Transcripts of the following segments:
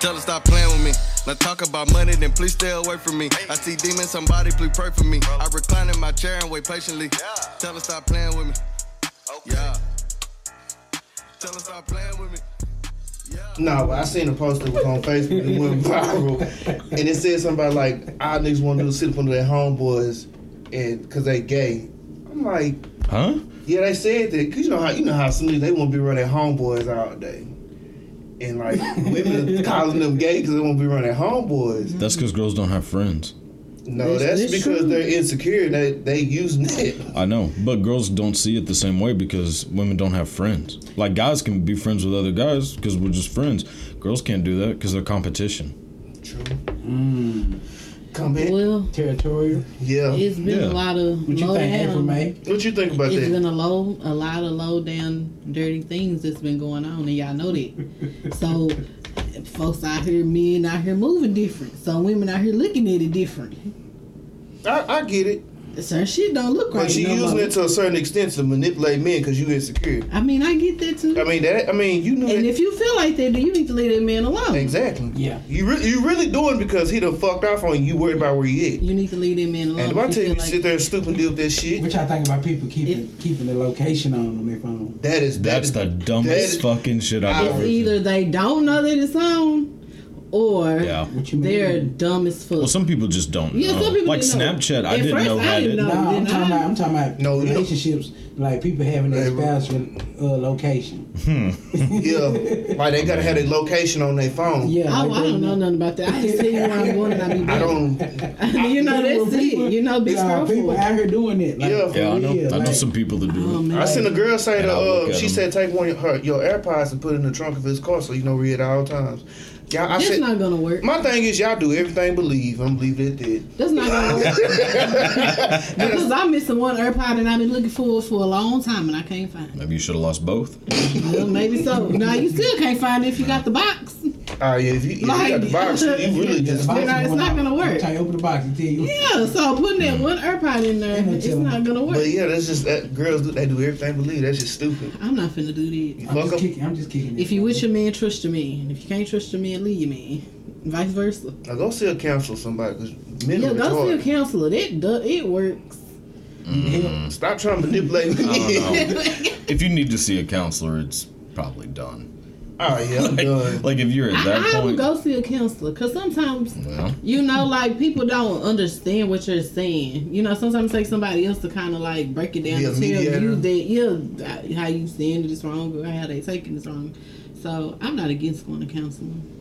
Tell her stop playing with me. Let's talk about money, then please stay away from me. I see demons, somebody please pray for me. I recline in my chair and wait patiently. Tell her stop playing with me. Yeah. Tell her stop playing with me. No, I seen a post that was on Facebook and went viral, and it said something about like our niggas want to do sit up under their homeboys, and because they gay. I'm like, Huh? Yeah, they said that because you know how you know how some they want to be running their homeboys all day, and like women calling them gay because they want to be running their homeboys. That's because girls don't have friends. No, That's- that's, that's because true. they're insecure. They they using it. I know, but girls don't see it the same way because women don't have friends. Like guys can be friends with other guys because we're just friends. Girls can't do that because they're competition. True. Mm. Come in. Well, Territorial. Yeah. it's been Yeah. a lot of What you think, down. April May? What you think about It's that? It's been a low, a lot of low down, dirty things that's been going on, and y'all know that. so, folks out here, men out here moving different. Some women out here looking at it different. I, I get it, Certain shit don't look right. but she no using more. it to a certain extent to manipulate men because you insecure. I mean, I get that too. I mean that. I mean you know. and that. if you feel like that, then you need to leave that man alone. Exactly. Yeah. You re- you really doing because he done fucked off on you. You worried about where he at. You need to leave that man alone. And if I if tell you, feel to like- sit there and stoop and deal with that shit, What y'all think about people keeping keeping the location on on their phone? Um, that is that That's is- the dumbest that is- fucking shit I've It's ever It's either they don't know that it's on, or Yeah. What you mean? they're dumb as fuck. Well, some people just don't Yeah, know. some people like didn't know. Snapchat, I At didn't know I had didn't it. know. No, I'm then talking about I'm talking about No, no. relationships like people having their Hey, spouse uh, location. yeah, like they gotta have their location on their phone. Yeah. Oh, like I don't know nothing about that. I just tell you where I'm going and I be I don't. you know, that's it. You know, be Nah, people out here doing it. Like, Yeah. Yeah, I know. real, I know like- some people that do Oh, it. man. I seen a girl say And that I'll look uh, she them. said take one of her your AirPods and put it in the trunk of his car so you know where he at all times. Y'all, I That's said not gonna work. my thing is y'all do everything believe. I'm believe it did. That's not gonna work. because I'm missing one AirPod and I've been looking for it for a long time and I can't find it. Maybe you should have lost both. Well, maybe so. Now you still can't find it if you got the box. Oh yeah, if you, if you got the box, you really just box You it's not gonna work. Every time you open the box, and tell you. Yeah, so putting that one AirPod in there, it's not gonna work. But yeah, that's just that girls do they do everything believe. That's just stupid. I'm not finna do that. You I'm fuck just 'em. kicking. I'm just kicking. If you with your man, trust your man. And if you can't trust your man, leave your man. Vice versa. Now go see a counselor somebody because men Yeah, are go see a counselor. That do, it works. Stop trying to manipulate me. I don't know. if you need to see a counselor, it's probably done. oh yeah, I'm done. Like if you're at that I, I would point, go see a counselor because sometimes well, you know, like people don't understand what you're saying. You know, sometimes it takes somebody else to kind of like break it down Be a to tell mediator. you that yeah, how you saying it is wrong or how they taking it wrong. So I'm not against going to counseling.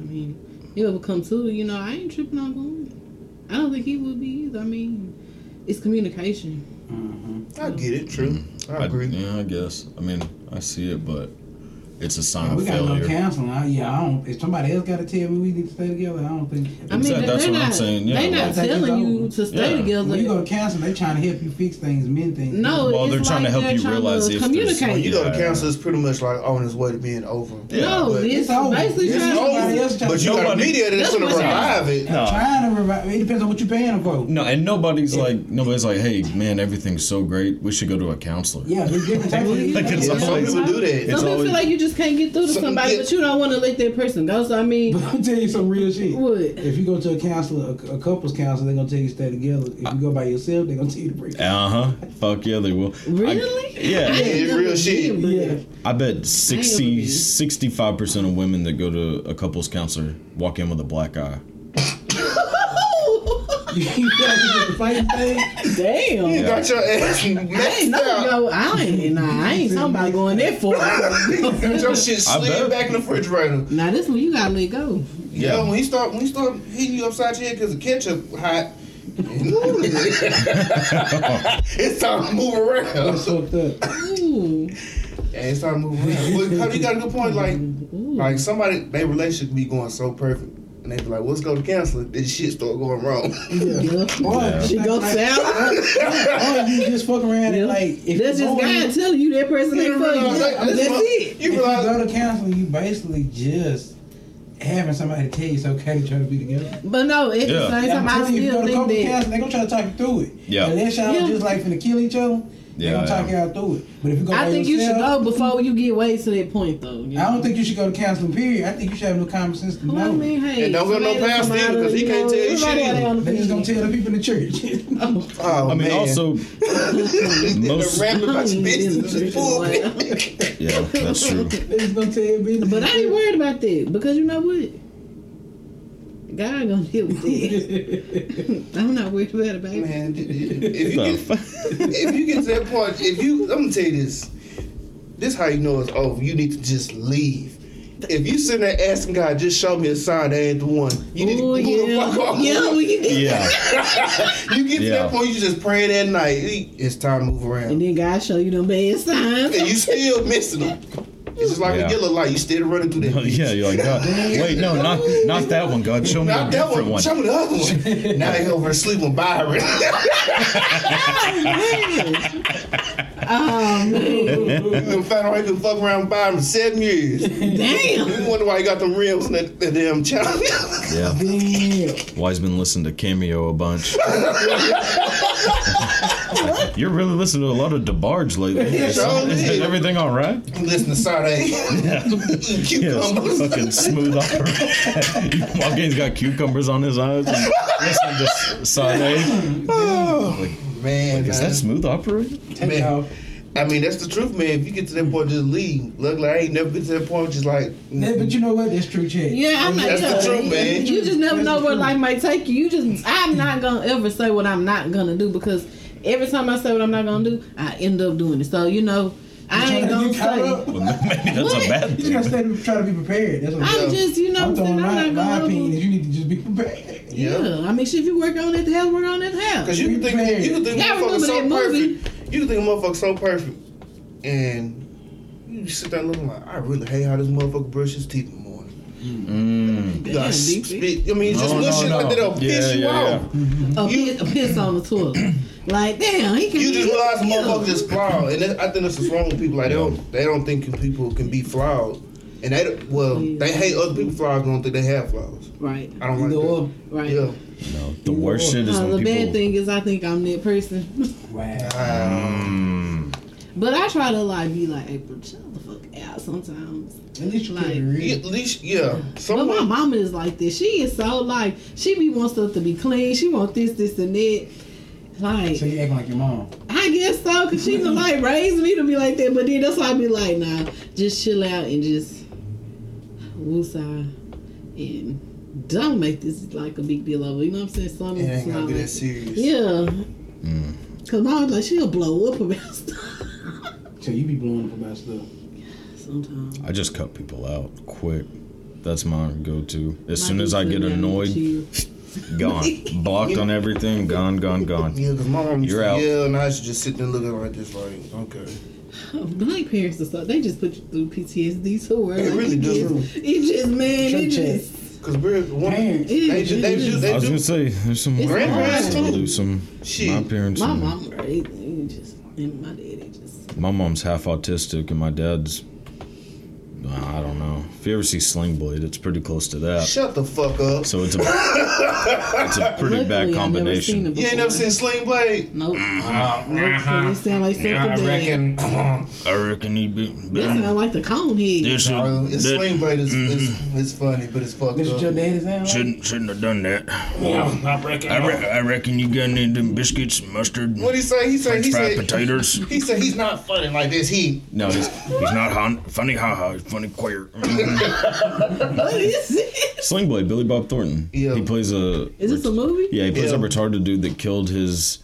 I mean, it will come to. You know, I ain't tripping on going. I don't think he would be either. I mean, it's communication. Mhm. I get it. True. I agree. yeah, I guess. I mean, I see it, but it's a sign Yeah, of we gotta go counseling. I, yeah, I don't. If somebody else got to tell me we need to stay together, I don't think. I mean, Exactly, that's they're what I'm saying, yeah. They not I think telling you to stay Yeah. together. when you go to counseling, they're trying to help you fix things, mend things. no, Well, it's they're trying to like help they're you trying realize to if communicate. When you go to counseling, it's pretty much like on its way to being over. Yeah, no, but it's, it's over. basically It's trying over. to. Somebody But you got a Nobody- mediator that's That's gonna what revive it. No. Trying to revive. It depends on what you're paying them for. No, and nobody's like nobody's like, hey man, everything's so great. We should go to a counselor. Yeah, there's different types of. Like, it's Yeah, some always- people do that. It's Some people always- feel like you just can't get through to Some- somebody, yeah. but you don't want to let that person go. So I mean, But I'm telling you some real shit. what? If you go to a counselor, a, a couples counselor, they're gonna tell you to stay together. If you go by yourself, they're gonna tell you to break. up. Uh huh. Fuck yeah, they will. Really? I, yeah. I Yeah, real shit. Yeah. I bet 60, 65% of women that go to a couples counselor walk in with a black eye. You feel like you the same thing. Damn. You got your ass ain't messed no, out. no, I ain't. Nah, I ain't talking about going that far. Got your shit I slid back in the refrigerator. now this one you gotta let go. Yeah, Yeah. when he start when he start hitting you upside your head because the ketchup hot. it's time to move around. That's fucked up. Ooh. Yeah, it's time to move around. But how you got a good point. Like, like somebody, their relationship be going so perfect, and they be like, "Let's go to counseling. This shit start going wrong. Yeah. Or, oh, She go sour. or you just fuck around and like if That's you just go in- God telling you that person You ain't for you. realize that- That's that's what- it. You if you go to counseling, you basically just having somebody tell you it's okay to try to be together. But no, at Yeah. the same Yeah, time, I'm I telling you, you still go to think that. counseling, they gonna try to talk you through it. Yeah. Unless y'all Yeah. just like finna kill each other, They Yeah, gonna talk y'all through it. But if you go I think you should go before you get way to that point, though. you I don't think you should go to counseling. Period. I think you should have no common sense to Well, I mean, hey, And don't go no tomato, pastor either, tomato, 'cause he can't know, tell you shit everybody either. on the They just gonna tell the people in the church. Oh, I mean, man. also, most. rambling about your business is the Yeah, that's true. they just gonna tell you. But I ain't worried about that because you know what? God gonna deal with that. I'm not worried about it, baby. Man, if you, The get, if you get to that point, if you, I'm gonna tell you this. This how you know it's over. You need to just leave. If you sitting there asking God, just show me a sign that ain't the one. You need Oh to move the fuck yeah, off. yeah. We can Yeah, You get to that point, you just pray that night. It's time to move around. And then God show you them bad signs. and you still missing them. It's just like Yeah. a yellow light. You still running through that. yeah. You're like, God, wait, no, not not that one. God, show me a Not that different one. one. Show me the other one. now they over sleep with Byron. Oh man, you found out he been fucking around with Byron for seven years. damn. You wonder why he got them rims in that, that damn channel. Yeah, Damn. Wise been listening to Cameo a bunch. You're really listening to a lot of DeBarge lately. Is, Sure is did. everything all right? Listen to Sade. Yeah, Cucumbers. fucking smooth operator. Walking's got cucumbers on his eyes. And listening to Sade. Oh, like, Man, is that smooth operator? Man. I mean, that's the truth, man. If you get to that point, just leave. Luckily, I ain't never been to that point. Just like, Yeah, but you know what? That's true, Chad. Yeah, I'm not. That's the yeah, truth, man. You just never That's know the where truth. life might take you. You just, I'm not gonna ever say what I'm not gonna do because every time I say what I'm not gonna do, I end up doing it. So you know, I ain't trying gonna to get caught say. Well, maybe that's What? a bad You just gotta stay, try to be prepared. That's what I'm saying. just, you know, I'm I'm throwing my. I'm my not opinion gonna. is you need to just be prepared. Yeah, I mean, shit, if you work on at the house, work on at the house. Cause you can think Man. you can think Y'all motherfuckers so that movie? perfect. You can think a motherfucker so perfect, and you sit there looking like, I really hate how this motherfucker brush his teeth in the morning. Mm. You gotta Damn, spit. I mean, just No, little no, shit like that'll piss Yeah, you yeah, off. a, piss, a piss on the toilet. Like, damn, he can. You just realize motherfuckers yeah. motherfucker just flawed, and that, I think that's what's wrong with people. Like they don't, they don't think people can be flawed, and they well, Yeah. they hate other people flaws. Don't think they have flaws. Right, I don't like Either that. right. Yeah. No, the worst shit is Uh, the when bad thing is, I think I'm that person. Wow. Mm. but I try to like be like, April, chill the fuck out sometimes. At least you Like- like, Yeah, read. At least, yeah. But my mama is like this. She is so like she be want stuff to be clean. She want this, this, and that. Like So you acting like your mom. I guess so, cause she done like raised me to be like that. But then that's why I be like, nah, just chill out and just woosah and don't make this like a big deal over. You know what I'm saying? Some it ain't gotta be that like, serious. yeah. Mm. Cause mom was like she'll blow up about stuff. So you be blowing up about stuff. Sometimes. I just cut people out quick. That's my go-to. As My soon as I get annoyed, chill." gone, blocked on everything, gone, gone, gone. Yeah, because my mom used You're to out. yell, and I used to just sit there looking like this, like, okay. Black parents and stuff, they just put you through PTSD too. They really do. It just man, it Church just Because we're one, Parents. they, it, ju- they, it ju- just- they I was do. gonna say there's some Grandparents hard. too. do some. Shit. My parents. My and- mom, right? Just and my daddy just. My mom's half autistic, and my dad's. I don't know. If you ever see Sling Blade, it's pretty close to that. Shut the fuck up. So it's a it's a pretty Luckily, bad I never seen combination. it You ain't never before. seen Sling Blade? Nope. nope. So they sound like something bad. I reckon he'd be. They sound like the cone head. This should, it's that- Sling Blade is, is, Mm-hmm. is funny, but it's fucked This is your up. daddy sound like? shouldn't shouldn't have done that. Yeah, I reckon. I, re- I reckon you got any of them biscuits, mustard, What he say? He said French he fried said potatoes. he said he's not funny like this. He No, he's, he's not hon- funny. Ha ha. He's funny queer. What is it? Sling Blade, Billy Bob Thornton. Yeah. He plays a. Is this a movie? Yeah, he plays Yeah. a retarded dude that killed his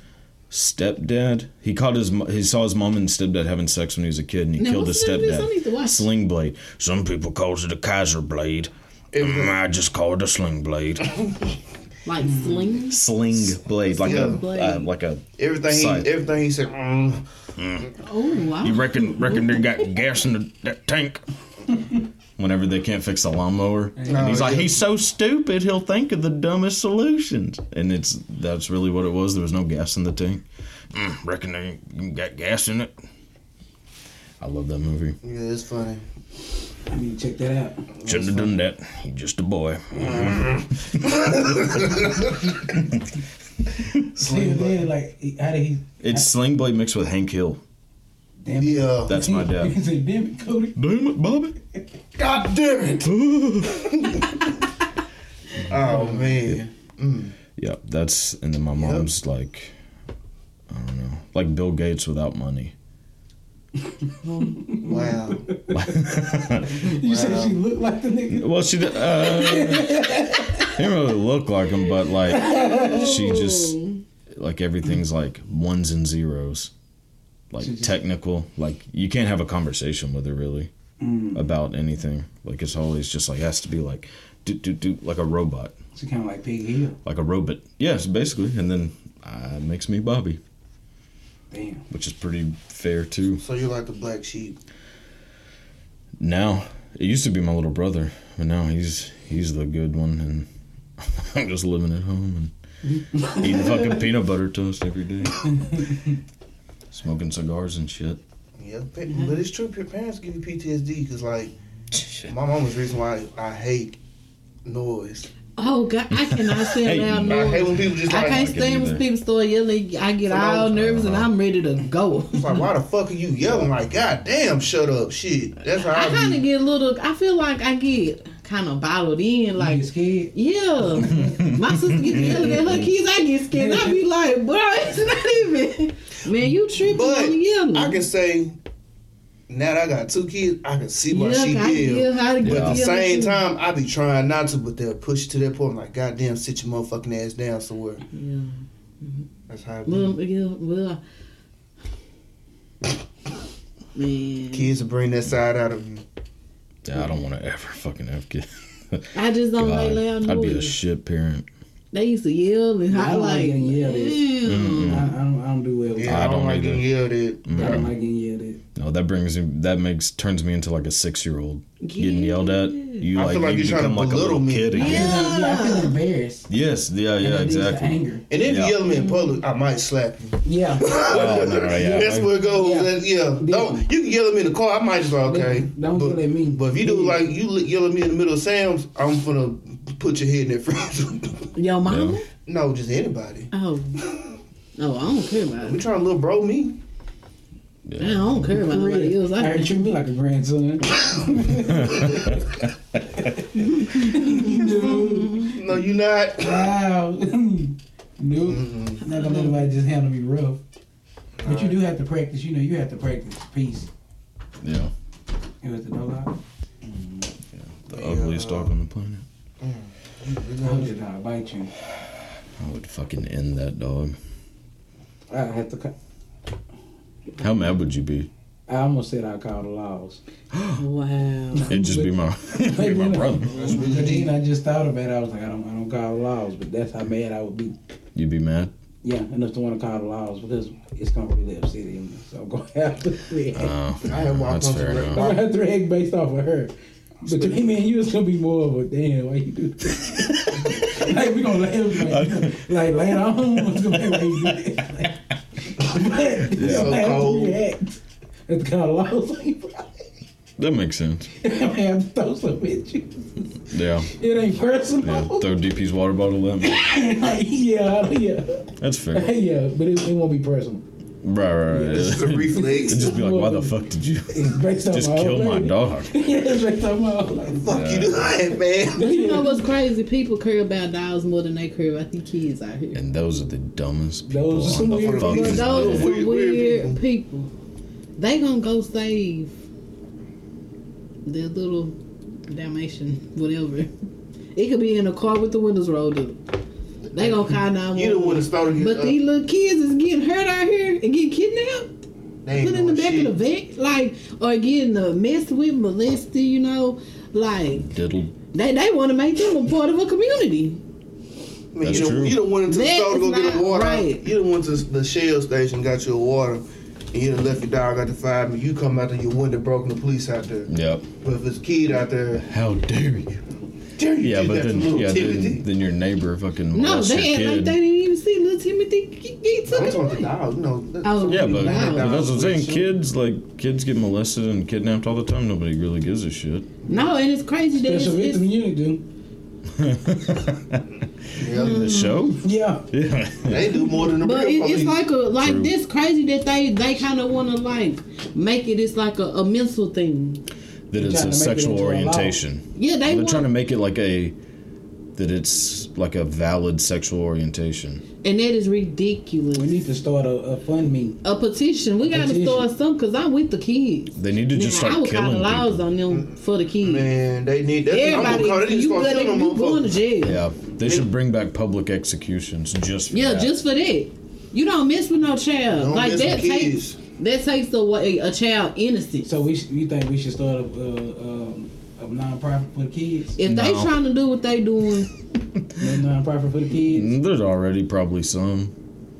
stepdad. He caught his. mo- He saw his mom and stepdad having sex when he was a kid, and he Now, killed his what's the name? I need to stepdad. watch. Sling blade. Some people calls it a Kaiser blade. Mm, I just call it a sling blade. Like sling. sling blade, like Yeah. a uh, like a. everything Scythe. he everything he said. Mm, Oh wow. You reckon reckon they got gas in the, that tank? Whenever they can't fix a lawnmower, and he's Oh, like, yeah. he's so stupid, he'll think of the dumbest solutions. And it's that's really what it was. There was no gas in the tank. Mm, reckon they got gas in it. I love that movie. yeah, it's funny. I need to check that out. Shouldn't have done that. He's just a boy. See, then, like, how did he? It's Sling Blade mixed with Hank Hill. Damn it. Yeah. That's my He dad. said, "Damn it, Cody." Damn it, Bobby. God damn it. oh man. Mm. Yeah, that's and then my mom's like, I don't know, like Bill Gates without money. Wow. You said she looked like the nigga. Well, she uh, didn't really look like him, but like she just like everything's like ones and zeros, like technical. Like you can't have a conversation with her really about anything. Like it's always just like has to be like do do do like a robot, It's kind of like Peggy Hill. like a robot. Yes, basically, and then uh, makes me Bobby, Damn. which is pretty fair too. So you're like the black sheep. Now it used to be my little brother, but now he's he's the good one, and I'm just living at home and eating fucking peanut butter toast every day, smoking cigars and shit. Yeah, but mm-hmm. but it's true. Your parents give you PTSD because, like, my mom was the reason why I hate noise. Oh God, I cannot stand Hey, loud I hate noise. when people just I can't stand when people start yelling. I get So I all was- nervous and I'm uh-huh. ready to go. it's like, why the fuck are you yelling? Like, god damn, shut up, shit. That's how I I, kind of get a little. I feel like I get kind of bottled in. Like Like, scared. yeah, my sister gets yelling at her kids. I get scared. I be like, bro, it's not even. Man, you tripping But on the yelling. I can say, now that I got two kids, I can see why yeah, she I yell. feel how to But get at the same time, I be trying not to, but they'll push to that point. I'm like, goddamn, sit your motherfucking ass down somewhere. Yeah. That's how it be. Well, yeah, well. Man, Kids will bring that side out of you. Yeah, I don't want to ever fucking have kids. I just don't like loud God, I'd be a shit parent. They used to yell and Yeah, I I don't like like, getting yelled at. damn. Mm-hmm. I, I don't. I don't do well. With Yeah. I, I don't, don't like getting yelled at. I don't like getting yelled at. No, that brings me. That makes turns me into like a six year old getting yelled at. You I like, feel like you you're trying to become like a belittle little me. kid again. Yeah. Yeah, I feel embarrassed. Yes, yeah, yeah, it exactly. Anger. And if Yeah. you yell at me in public, I might slap you. Yeah. Oh no, no, yeah. That's where it goes. Yeah. That- Yeah. Don't you can yell at me in the car. I might just be like, okay. Don't but, yell at me. But if you do like you yell at me in the middle of Sam's, I'm gonna put your head in that freezer. Yo, mama? Yeah. no, just anybody. Oh. Oh, I don't care about We it. trying to little bro me. I don't care about For nobody real. else. I heard you treat me like a grandson. No, you not. Wow. nope. I'm not gonna let nobody just handle me rough. But you do have to practice. You know, you have to practice peace. Yeah, It was the dog out. the ugliest dog on the planet. I hope the dog bite you. I would fucking end that dog. I have to. Cu- How mad would you be? I almost said I called the laws. wow. It'd just be my, be my brother. But then I just thought about it. I was like, I don't, I don't call the laws, but that's how mad I would be. You'd be mad. Yeah, enough to want to call the laws because it's gonna really upset him. So I'm gonna have to react. Oh, I had walked that's on fair some enough. I'm gonna have to react based off of her. Between me man, you, it's gonna be more of a damn. Why you do that? like we gonna laugh like, like later on. It's gonna be like you do that. Like, but So I'm gonna have cold. to react. At the kind of laws, I'm That makes sense. gonna throw some at you. Yeah, It ain't personal. yeah. personal. Throw DP's water bottle at me. Yeah, yeah, That's fair. yeah. But it, it won't be personal. Right, right, right. This is a reflex. It'd just be like, why the fuck did you It's based on just my kill my dog? yeah, it's based on my old lady. Fuck you doing, man. You know what's crazy? People care about dogs more than they care about the kids out here. And those are the dumbest people Those are some on the weird But people. those are Weird- some weird weird people. They gonna go save their little Dalmatian, whatever. It could be in a car with the windows rolled up. They gonna call nine You don't want to start to get it. But these little kids is getting hurt out here and getting kidnapped, they ain't put in the back shit. of the vet, like, or getting uh, messed with, molested. You know, like diddle. they they want to make them a part of a community. I mean, That's you don't, true. you don't went into the That store to go get a water. right. You don't went to the Shell station, got you a water, and you done left your dog out the five minutes. You come out there, your window broken, the police out there. Yep. But if it's a kid out there, How dare you? Dare you Yeah, do but that then yeah, then, then your neighbor fucking No, molests your they like they didn't even see little Timothy get, get I'm took talking about the away. dog. No. Oh, yeah, but, Wow. but that's what I'm saying. Kids like kids get molested and kidnapped all the time. Nobody really gives a shit. No, and it's crazy that it's, Special it's victim unit do. Yeah, The show? Yeah. Yeah. they do more than the But it, it's like a like True. this crazy that they they kind of want to like make it. It's like a, a mental thing. That it's a to make it sexual a orientation. Yeah, they They're want, trying to make it like a that it's like a valid sexual orientation. and that is ridiculous. We need to start a, a fund me. A petition. We got to Petition. start some because I'm with the kids. They need to just Man, I start would call the killing laws people. on them for the kids. Man, they need. That's, I'm Everybody, gonna call. They need to you, start better, killing you going to jail. Yeah, they should bring back public executions just for Yeah, that. just for that. You don't mess with no child. Don't like mess that with takes kids. That takes away a child innocence. So we sh- you think we should start a, uh, um, a non-profit for the kids? if they No. trying to do what they doing, A non-profit for the kids, There's already probably some.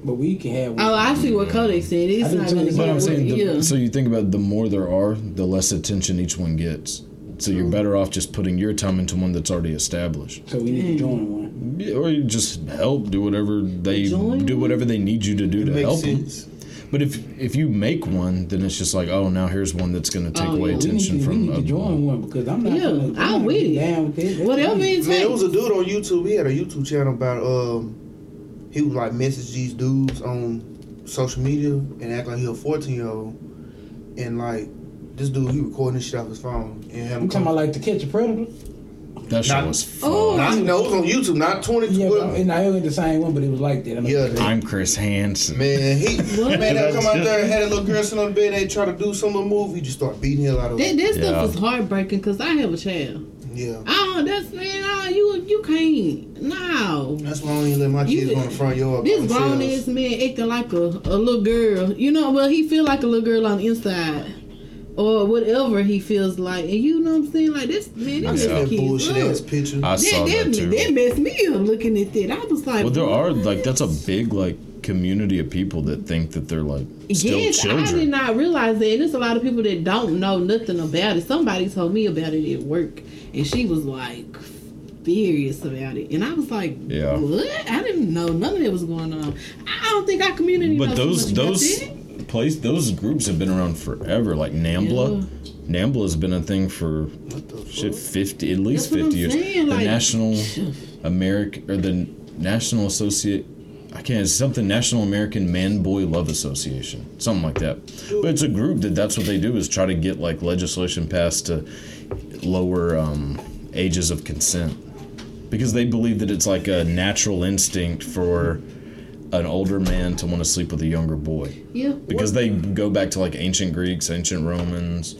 but we can have. oh, I see what Kodak said. It's I do not too. But But I'm saying, the, yeah. so you think about the more there are, the less attention each one gets. So you're better off just putting your time into one that's already established, So we need to join one. Yeah, or you just help do whatever they Join do whatever they need you to do It to makes help them. Sense. But if if you make one, then it's just like, oh, now here's one that's going to take Oh, away yeah. We need, attention to, we from. need to join one because I'm not. Yeah, gonna, I'm not with gonna it. Down with that. That's Whatever fine. it Man, it was a dude on YouTube. He had a YouTube channel about um, he was like message these dudes on social media and act like he a fourteen year old, and like this dude he recording this shit off his phone and had I'm talking about like to catch a predator. That shit Not- was fun. Oh. Not, no, it was on YouTube, not twenty. Yeah, well, but, and I ain't the same one, but it was like that. I'm yeah, like, I'm Chris Hansen. man, he What? man, they come out there and had a little girl sitting on the bed. They try to do some little move. He just start beating the hell out of That, her. that Yeah. stuff is heartbreaking because I have a child. Yeah, Oh, that's man. Oh, you you can't. No. that's why I don't even let my kids did- go in the front yard. This grown ass man acting like a, a little girl. You know, well, he feel like a little girl on the inside. Or whatever he feels like. And you know what I'm saying? Like, this, man, I this see that kids bullshit up. ass picture. I That, saw that, that too. that messed me up looking at that. I was like, Well, there are like that's a big like community of people that think that they're like still yes, I did not realize that. And there's a lot of people that don't know nothing about it. Somebody told me about it at work, and she was like furious about it. And I was like, Yeah. what? I didn't know none of that was going on. I don't think our community But knows those much about those that. Place those groups have been around forever. Like Nambla, Nambla has been a thing for shit fifty at least That's fifty years. saying, the like- National American or the National Associate. I can't. It's something National American Man Boy Love Association, something like that. But it's a group that that's what they do is try to get like legislation passed to lower um, ages of consent because they believe that it's like a natural instinct for an older man to want to sleep with a younger boy Yeah. because they go back to like ancient Greeks, ancient Romans,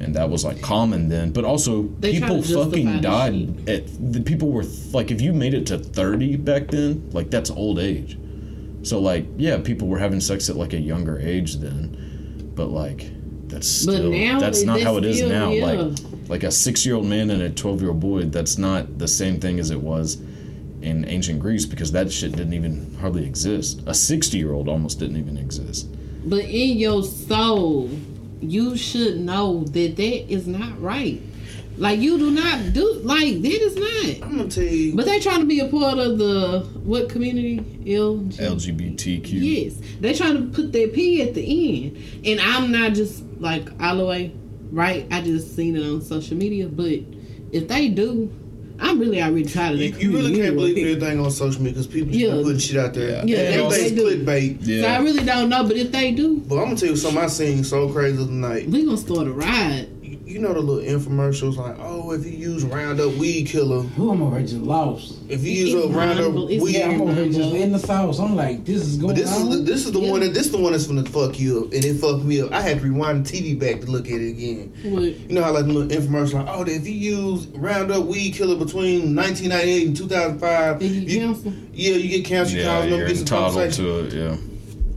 and that was like common then. But also, They people fucking died. At, the people were like, if you made it to thirty back then, like that's old age. So like, yeah, people were having sex at like a younger age then, but like that's But still now that's not how it is still- now. yeah. Like like a six year old man and a twelve year old boy, that's not the same thing as it was in ancient Greece because that shit didn't even hardly exist. A sixty year old almost didn't even exist. But in your soul, you should know that that is not right. Like you do not do like that is not. I'm gonna tell you. But they trying to be a part of the what community? LG. LGBTQ. Yes, they trying to put their P at the end, and I'm not just like all the way right. I just seen it on social media, but if they do, I'm really already tired of that. You, you really can't believe anyway. everything on social media because people just Yeah. be putting shit out there. Yeah, and they- everything's they do. clickbait. Yeah. So I really don't know, but if they do, But I'm gonna tell you something I seen so crazy tonight. we gonna start a ride. You, you know the little infomercials like, oh, if you use Roundup weed killer, Who I'm over here just lost. if you use It's a Roundup horrible. It's weed, Yeah, I'm over here just Rambo. in the sauce. I'm like, this is going but this is the, this is the Yeah. one that this is the one that's gonna fuck you up, and it fucked me up. I had to rewind the TV back to look at it again. What? You know how like the little infomercial like, oh, if you use Roundup weed killer between 1998 and 2005, Did you you- cancel? yeah, you get cancer. Yeah, causing them you're get some entitled to it. Yeah.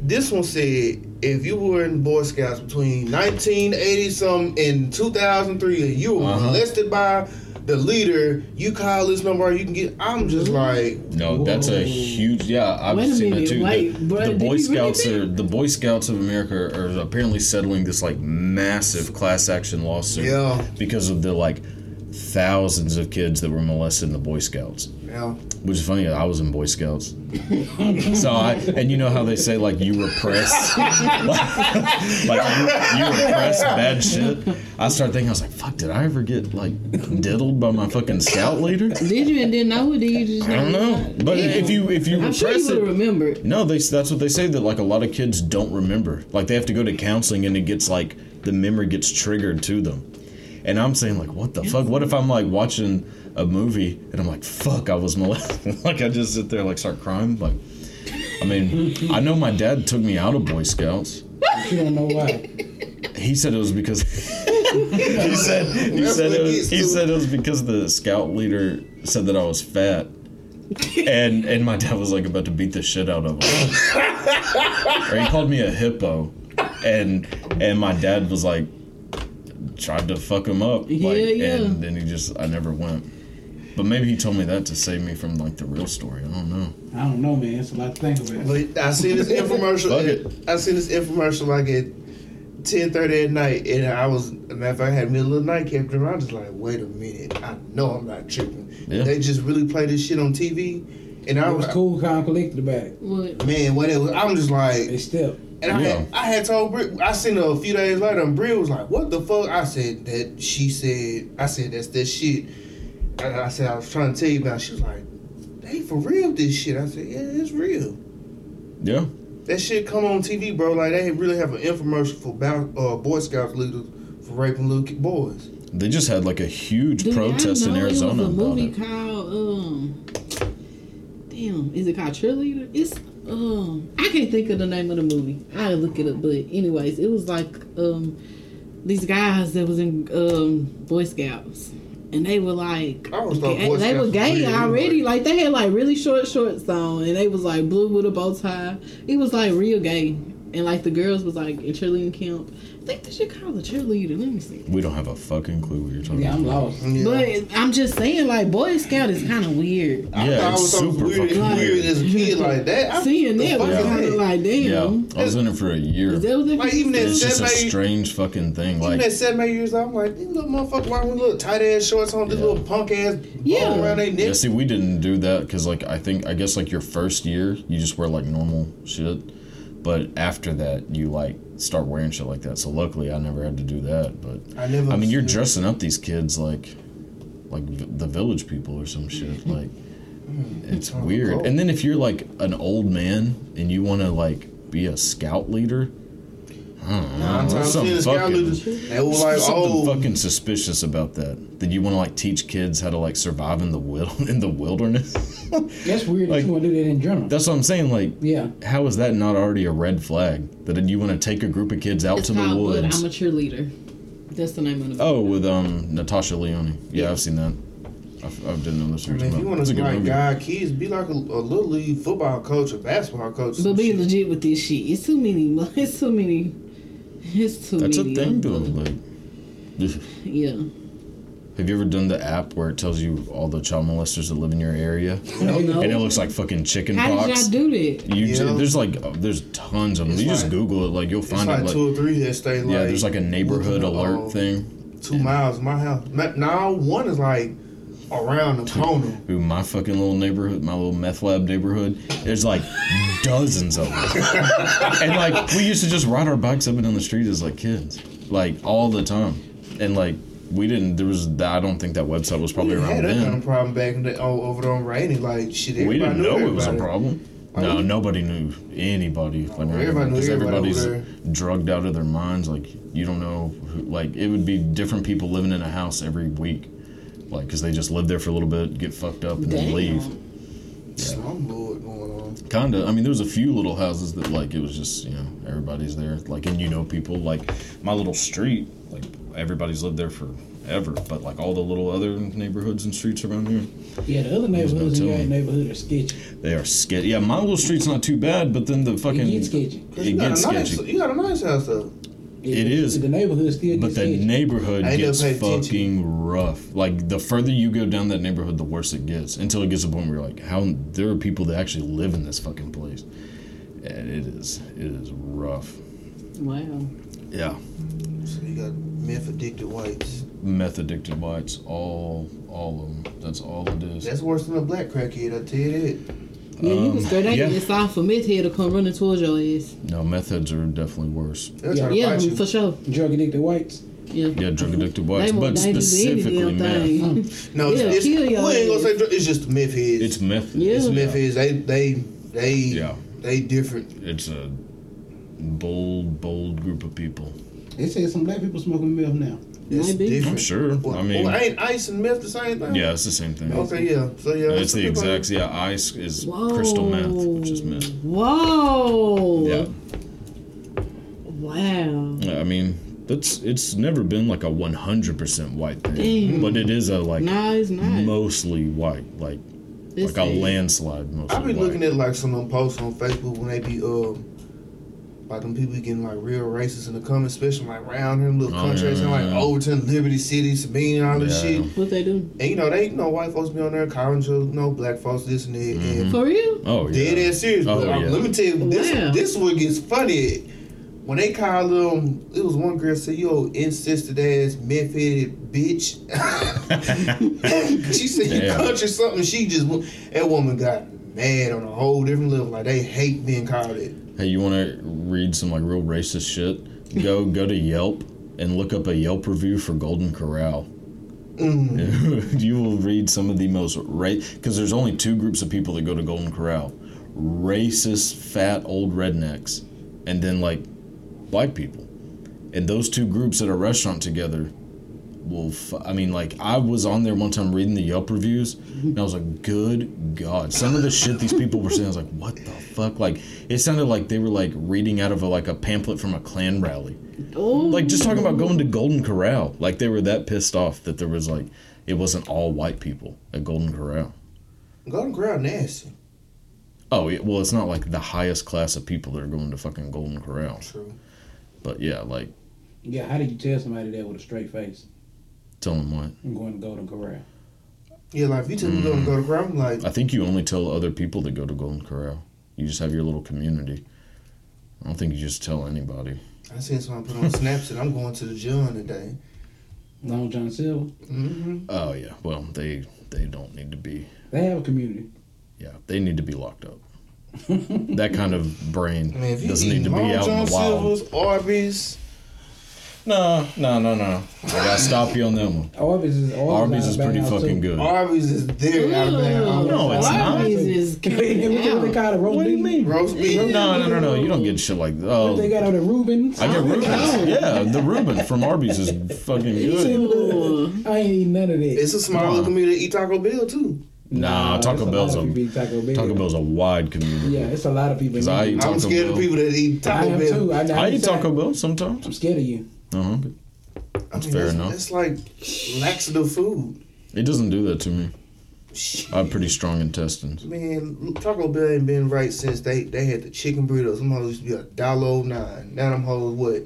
This one said if you were in Boy Scouts between 1980 something and 2003 and you were Uh-huh. molested by the leader, you call this number, you can get. I'm just like, No, that's a huge. Yeah, I've Wait seen minute, that too. wait, the, bruh, the Boy he really Scouts are the Boy Scouts of America are apparently settling this like massive class action lawsuit Yeah. because of the like thousands of kids that were molested in the Boy Scouts. Yeah. Which is funny. I was in Boy Scouts, so I and you know how they say like you repress, like you, you repress bad shit. I started thinking I was like, fuck, did I ever get like diddled by my fucking scout leader? Did you and didn't know? Did you just I don't know, but Damn. if you if you I'm repress sure you it, have remembered. no, they that's what they say that like a lot of kids don't remember. Like they have to go to counseling and it gets like the memory gets triggered to them. And I'm saying like, what the fuck? What if I'm like watching a movie and I'm like, fuck, I was molested. like I just sit there like start crying. Like, I mean, I know my dad took me out of Boy Scouts. You don't know why. He said it was because he said he said it it was, he said it was because the scout leader said that I was fat. And and my dad was like about to beat the shit out of him. or he called me a hippo. And and my dad was like tried to fuck him up. Like Yeah, yeah. and then he just I never went. But maybe he told me that to save me from like the real story. I don't know. I don't know, man. It's a lot to think about. But I see this infomercial. Fuck it. I see this infomercial like at ten thirty at night, and I was matter of fact, I had middle of the night kept around. I was like, wait a minute, I know I'm not tripping. Yeah. They just really play this shit on TV, and I I was was cool, calm, collected about it. What? man, what it was, I'm just like, They step. And I had I had told Bri I seen her a few days later, and Bri was like, what the fuck? I said that she said I said that's that shit. And I said I was trying to tell you about. it. She was like, they for real this shit. I said yeah, it's real. Yeah. That shit come on TV, bro. Like they really have an infomercial for Bow- uh, Boy Scouts leaders for raping little ki- boys. They just had like a huge Dude, protest I in Arizona It was a about movie it. called um. Damn, is it called Cheerleader? It's um. I can't think of the name of the movie. I'll look it up. But anyways, it was like um, these guys that was in um Boy Scouts. And they were like, I always thought gay- Boy they were gay already. Like they had like really short shorts on, and they was like blue with a bow tie. It was like real gay, and like the girls was like in cheerleading camp. I think they should call the cheerleader. Let me see. We don't have a fucking clue what you're talking Yeah, I'm lost. Yeah. But I'm just saying, like Boy Scout is kind of weird. I Yeah, thought I it's was super weird, fucking weird weird. as a kid like that. I, Seeing the that was fuck kind of that? like, damn. Yeah, I was in it for a year. Is that what Like, even that It's just a strange fucking thing. Even Like, at seven, eight years old, I'm like, these little motherfuckers wearing with little tight ass shorts on, this Yeah. little punk ass Yeah. around their neck. yeah, see, we didn't do that because, like, I think, I guess, like, your first year, you just wear, like, normal shit. But after that, you, like, start wearing shit like that. So, luckily, I never had to do that. But, I never. I mean, you're dressing up these kids like, like v- the village people or some shit. Like, mm-hmm. it's Oh, weird. And then if you're, like, an old man and you want to, like, be a scout leader, I don't know. Nine times There's ten, something fucking- leaders, they were like, something oh, fucking suspicious about that. That you want to like teach kids how to like survive in the wil- in the wilderness. That's weird Like- you want to do that in general. That's what I'm saying. Like, yeah. how is that not already a red flag? That you want to take a group of kids out It's to the called But woods? I'm a cheerleader. That's the name of the oh, with um Natasha Lyonne. Yeah, I've seen that. I, I didn't know this. I mean, if you want It's to a good like movie. guide kids, be like a, a little league football coach or basketball coach. or But be shit. legit with this shit. It's too many. It's too many. It's too That's a many. thing of though. Like, Yeah. have you ever done the app where it tells you all the child molesters that live in your area, No, no. and it looks like fucking chicken How did y'all do that? You Yeah. ju- there's like uh, there's tons of them. It's you just Google it, like you'll It's find like, it. Like two or three that stay like yeah, there's like a neighborhood alert thing. Two miles from my house. Now one is like around the corner. Who my fucking little neighborhood, my little meth lab neighborhood, there's like dozens of them. and like we used to just ride our bikes up and down the street as like kids, like all the time. And like we didn't. There was. I don't think that website was probably we around had that kind of problem back in the, oh, over there on Rainy. Like shit, We everybody didn't know it was a problem. Why No, nobody knew anybody. Like, everybody knew everybody everybody's drugged out of their minds. Like you don't know. Who, like it would be different people living in a house every week, like because they just live there for a little bit, get fucked up, and then Damn. leave. Slumlord going on. Kinda. I mean, there was a few little houses that like it was just you know everybody's there. Like and you know people like my little street. Like everybody's lived there forever. But like all the little other neighborhoods and streets around here, Yeah, the other There's no neighborhoods in your neighborhood are sketchy. they are sketchy. Yeah, my little street's not too bad, but then the fucking It gets sketchy. It gets a nice, sketchy. you got a nice house though. It is. The neighborhood still But the sketchy. neighborhood gets never attention. fucking rough. Like the further you go down that neighborhood, the worse it gets. Until it gets to the point where you're like, how there are people that actually live in this fucking place, and it is it is rough. Wow. Yeah. So you got Meth addicted whites. Meth addicted whites, all all of them. That's all it is. That's worse than a black crackhead. I tell you that. Yeah, you Um, can straight out yeah. get soft for meth head to come running towards your ass. No, meth heads are definitely worse. They'll try to Yeah, for sure. Drug addicted whites. Yeah. Yeah, drug addicted whites, more but dangerous than specifically meth. thing. No, Yeah, it's, it's, we ain't gonna say dr- it's just meth heads. It's meth. Yeah. It's meth heads. They they they Yeah. they different. It's a bold, bold group of people. They say some black people smoking meth now. It's Might be. different. I'm sure. Well, I mean, well, ain't ice and meth the same thing? yeah, it's the same thing. Okay, yeah. So yeah, It's the exact. Yeah, ice is Whoa. crystal meth, which is meth. Whoa. Yeah. Wow. I mean, that's it's never been like a 100% white thing, Damn. but it is a like No, it's not. mostly white, like It's like a a- landslide mostly. I be white. looking at like some of them posts on Facebook when they be um like them people getting like real racist in the comments, especially like around here in little Oh, countries yeah, and like yeah. Overton, Liberty City, Sabine, and all this Yeah. shit. What they do? And you know they you know white folks be on there calling you know black folks this and that. And For real? Oh yeah. Dead ass serious. Oh, but yeah. let me tell you, this Wow. this what gets funny. When they call them, it was one girl said, "Yo, incested ass, meth headed bitch." she said, "You Damn. country something." She just that woman got mad on a whole different level. Like they hate being called it. Hey, you want to read some like real racist shit? Go go to Yelp and look up a Yelp review for Golden Corral. Mm. you will read some of the most right because there's only two groups of people that go to Golden Corral: racist, fat old rednecks, and then like black people. And those two groups at a restaurant together will. F- I mean, like I was on there one time reading the Yelp reviews, and I was like, "Good God!" Some of the shit these people were saying, I was like, "What the fuck?" Like it sounded like they were like reading out of a, like a pamphlet from a Klan rally. Oh. Like just talking about going to Golden Corral. Like they were that pissed off that there was like it wasn't all white people at Golden Corral. Golden Corral nasty. Oh yeah, well it's not like the highest class of people that are going to fucking Golden Corral. True. But yeah, like Yeah, how do you tell somebody that with a straight face? Tell them what. I'm going to Golden Corral. Yeah, like if you tell me to go to Corral, I'm like, I think you only tell other people to go to Golden Corral. You just have your little community. I don't think you just tell anybody. I seen someone put on Snapchat. I'm going to the John today. Long John Silver. hmm Oh yeah, well they they don't need to be. They have a community. Yeah, they need to be locked up. that kind of brain I mean, if doesn't need to eating be Long out John in the wild. Silver's, Arby's, No, no, no, no. I gotta stop you on that one. Arby's is Arby's, Arby's is pretty fucking too. good. Arby's is there out of bounds. No, it's not. Arby's is what they call it, roast What do you beef? mean? Roast beef. No, no, no, no. You don't get shit like that. What oh. they Oh, got on the Reubens? I get oh, Reuben. Yeah, the Reuben from Arby's is fucking good. Ooh. I ain't eating none of that. It's a smart little community that eat Taco Bell too. Nah, it's Taco a lot Bell's of a Taco Bell. Taco Bell's a wide community. Yeah, it's a lot of people. 'Cause I eat. eat I'm scared Bell. of people that eat I Taco am Bell. too. I, I eat Taco Bell sometimes. I'm scared of you. Uh huh. I mean, fair that's, enough. It's like laxative food. It doesn't do that to me. I have pretty strong intestines. Man, Taco Bell ain't been right since they they had the chicken burritos. Them hoes used to be a dollar nine. Now them hoes what?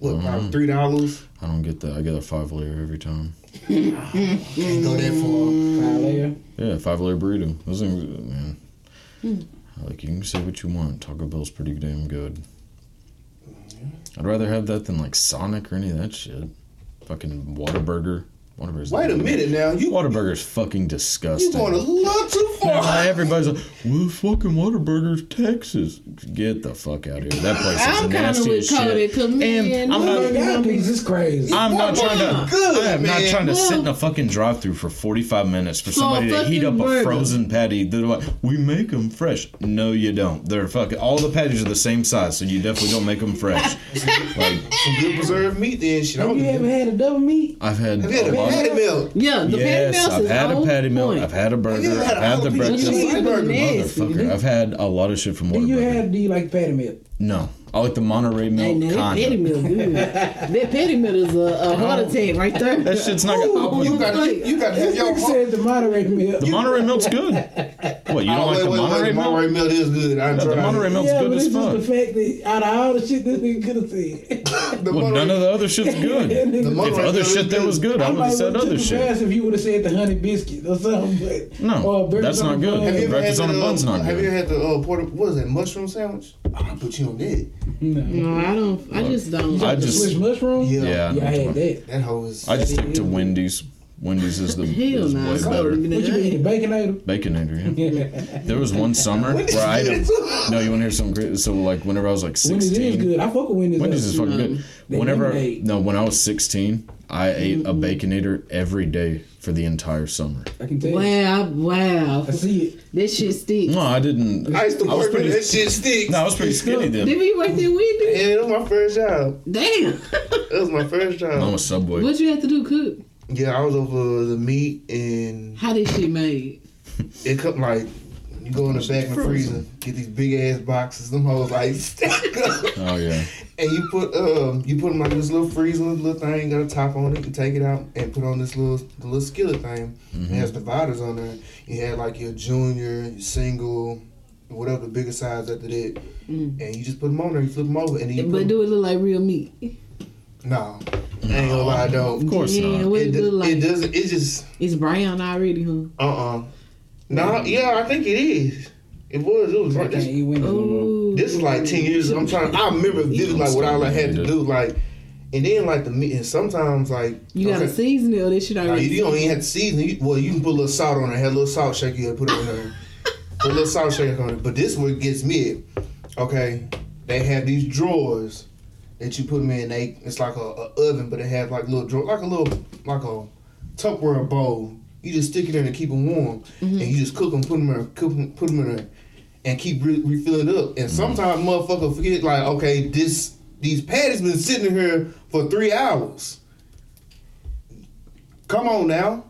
What probably three dollars? I don't get that. I get a five layer every time. Can't go that far. Five layer. Yeah, five layer burrito. Those things, man. Like you can say what you want. Taco Bell's pretty damn good. I'd rather have that than like Sonic or any of that shit. Fucking Whataburger. Whataburger's Wait a minute now. You Whataburger's fucking you disgusting. going a little too Nah, everybody's like, well, fucking Whataburger's Texas. Get the fuck out of here. That place is I'm kind of nasty with as Cody shit. because man, And I'm not- Arby's is crazy. I'm not trying to. Good, I am not man. trying to sit in a fucking drive-through for 45 minutes for For somebody to heat up fucking a frozen patty. They're like, we make them fresh. No, you don't. They're fucking. All the patties are the same size, so you definitely don't make them fresh. like Some good preserved meat then. Shit, I Have don't you ever had a double meat? I've had Have you had a a patty Of, melt? yeah, the yes, patty melt I've is had a on patty melt. point. I've had a burger. you had I've a had the jalapeno breakfast. cheese? Burger Nasty. Motherfucker, I've had a lot of shit from Do you Whataburger. have? Do you like patty melt? No, I like the Monterey Melt. now that patty Kinda. milk good. that patty melt is a, a heart attack right there. That shit's not. Gonna, You got to you got to have your You heart. said the Monterey Melt. the Monterey Melt's good. What you don't Oh, like wait, the wait, Monterey wait, milk? Monterey Melt is good. I Yeah, the. Monterey Melt's yeah, good but as fuck. the fact that out of all the shit this nigga could have said. The Well, Monterey- none of the other shit's good. The If other shit there was good, I I would might have said have other took shit. if you would have said the honey biscuit or something. But, No, that's not good. Have you ever Breakfast on a the, bun's uh, not Have good. you had the uh, porter, what is that mushroom sandwich? I'll put you on that. No. No, I don't. I just don't. I just- Swiss mushroom? Yeah. Yeah. Yeah, I had that. That hoe is. I just stick to Wendy's. Wendy's is the Hell is no. way So better. What you been eating? Baconator? Baconator, yeah. Yeah. There was one summer Wendy's where I good had too. no. You want to hear something great? So like whenever I was like sixteen, Wendy's is sixteen, good. I fuck with Wendy's. Wendy's though. is fucking good. Whenever lemonade. no, when I was sixteen, I ate a baconator every day for the entire summer. I can tell you. Wow, wow. I see it. This shit sticks. No, I didn't. I used to I was work with pretty- that shit sticks. No, I was pretty skinny Did then. we work there Wendy? Yeah, that was my first job. Damn. That was my first I'm job. a Subway. what you have to do, cook? Yeah, I was over the meat and How this shit made? it come like you go in the back in the freezer, get these big ass boxes, them hoes like stack up. Oh yeah. And you put um you put them like this little freezer, little thing, got a top on it. You take it out and put on this little the little skillet thing. It has dividers on there. You had like your junior, your single, whatever the bigger size after that, Mm. and you just put them on there. You flip them over, and then you But put do it look like real meat? no. I ain't gonna lie, don't. Of course yeah, not. what It, it, do- look like? it doesn't. It just It's brown already, huh? uh uh No, yeah, I think it is. It was. It was. I Right. can't This, eat Wendy's no more. Ooh. this is like ten years. I'm trying. I remember vividly like what all I had to do. Like, and then like the meat. And sometimes like You gotta okay, season it or this shit Nah, already. you, you don't even have to season. You, well, you can put a little salt on it. Have a little salt shaker. You put it on there. put a little salt shaker on it. But this one gets me. Okay, they have these drawers that you put them in. They it's like a, a oven, but it has like little drawer, like a little like a Tupperware bowl. You just stick it in and keep them warm, and mm-hmm. you just cook them, put them in, cook 'em- put them in there, and keep re- refilling it up. And mm. sometimes motherfucker forget like, okay, this these patties been sitting in here for three hours. Come on now.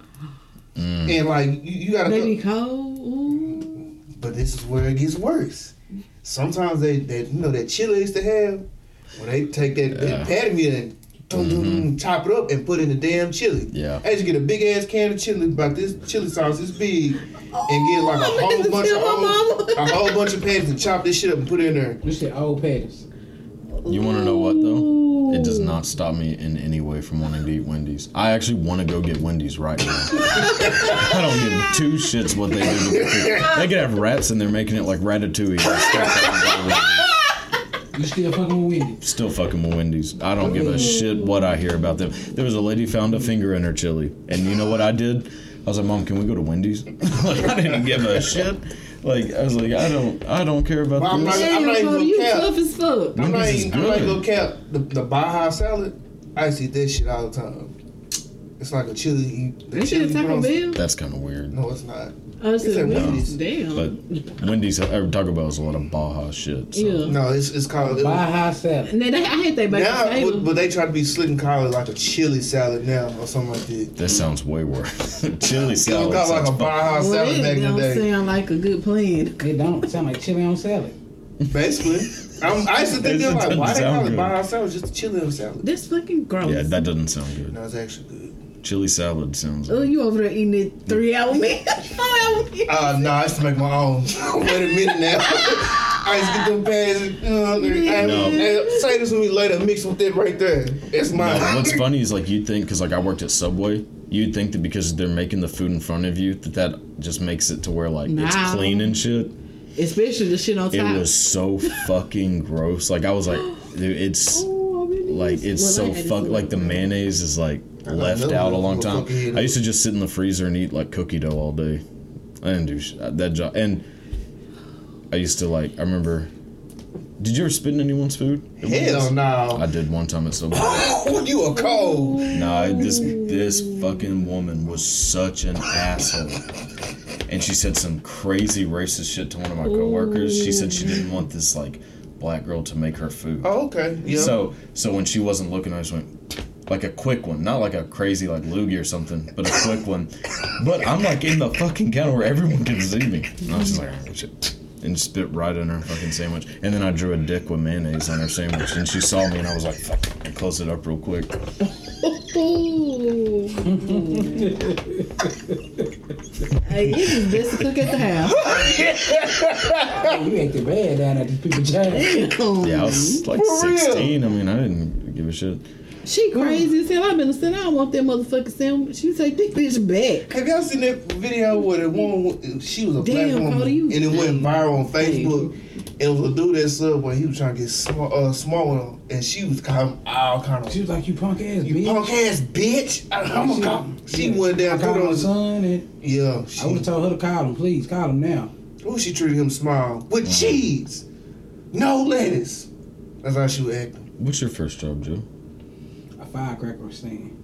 Mm. And like you, you gotta They be cook. cold. Ooh. But this is where it gets worse. Sometimes they, they you know that chili they used to have when they take that, Yeah. that patty meat and Mm-hmm. chop it up and put in the damn chili. Yeah. I used to get a big ass can of chili, about this chili sauce this big, and get like a Oh, whole look bunch of my old, a whole bunch of patties and chop this shit up and put it in there. This shit old patties. You want to know what though? It does not stop me in any way from wanting to eat Wendy's. I actually want to go get Wendy's right now. I don't give two shits what they do. with the food. They could have rats and they're making it like Ratatouille. I still fucking go to Wendy's. You still fucking with Wendy's. Still fucking with Wendy's. I don't give a shit what I hear about them. There was a lady found a finger in her chili, and you know what I did? I was like, "Mom, can we go to Wendy's?" like I didn't give a shit. Like I was like, I don't, I don't care about Well, I'm this. not- Damn, not even you cap. tough as fuck. I'm not, Wendy's is even, I'm not even good. gonna cap the, the Baja salad. I used to eat that shit all the time. It's like a chili. The This shit Taco Bell. That's kind of weird. No, it's not. Oh, it's It's Wendy's. Wendy's. Damn. But Wendy's, uh, Taco Bell is a lot of Baja shit. So. yeah. No, it's it's called. It, Baja salad. And they, they, I hate they bacon now, potato. but, but they try to be slick and call it like a chili salad now or something like that. That sounds way worse. Chili It was salad. called like sounds a Baja well, salad it back in don't the day. sound like a good plan. It don't sound like chili on salad. Basically, I'm, I used to think they're like, doesn't why they call it good. Baja salad? Just a chili on salad. That's fucking gross. yeah, that doesn't sound good. No, it's actually good. Chili salad sounds. Oh, you over there eating it three hour meal, four hour meal. Uh, no, I used to make my own. Wait a minute now. I used to get them pads. Uh, and, No. and say this with me later. Mix with that right there. It's No, mine. what's funny is like you'd think because like I worked at Subway, you'd think that because they're making the food in front of you that that just makes it to where like it's clean and shit. Especially the shit on top. It was so fucking gross. Like I was like, dude, it's Oh, like it's Well, so fuck like the mayonnaise is like I left out a long time. I used to just sit in the freezer and eat like cookie dough all day. I didn't do sh- uh, that job. And I used to like. I remember. Did you ever spit in anyone's food? Hell no. I did one time at Subway. you a cold. Nah, this this fucking woman was such an asshole. And she said some crazy racist shit to one of my coworkers. She said she didn't want this like black girl to make her food. Oh, okay. Yeah. So so when she wasn't looking, I just went like a quick one, not like a crazy like loogie or something, but a quick one. But I'm like in the fucking counter where everyone can see me. And I was just like, oh, shit. And spit right in her fucking sandwich. And then I drew a dick with mayonnaise on her sandwich. And she saw me and I was like, fuck. I closed it up real quick. Ooh. hey, it is best to cook at the house. You acted bad down at these people's job. Damn. Yeah, I was like For real? 16. I mean, I didn't give a shit. She crazy as hell. I've been a saying I don't want that motherfucker sandwich. She take this bitch back. Have y'all seen that video where the woman, she was a Damn, black woman, Cody, you- and it went viral on Facebook. It was a dude that sub when He was trying to get small, uh, small with her, and she was calling all kind of She was like, "You punk ass you bitch." punk ass bitch. I, I'm gonna call. She Yeah. went down, I put called on my his son, and yeah. I would She, have told her to call him. Please call him now. oh, she treated him small with Mm-hmm. cheese, no lettuce. That's how she was acting. What's your first job, Joe? A firecracker stand.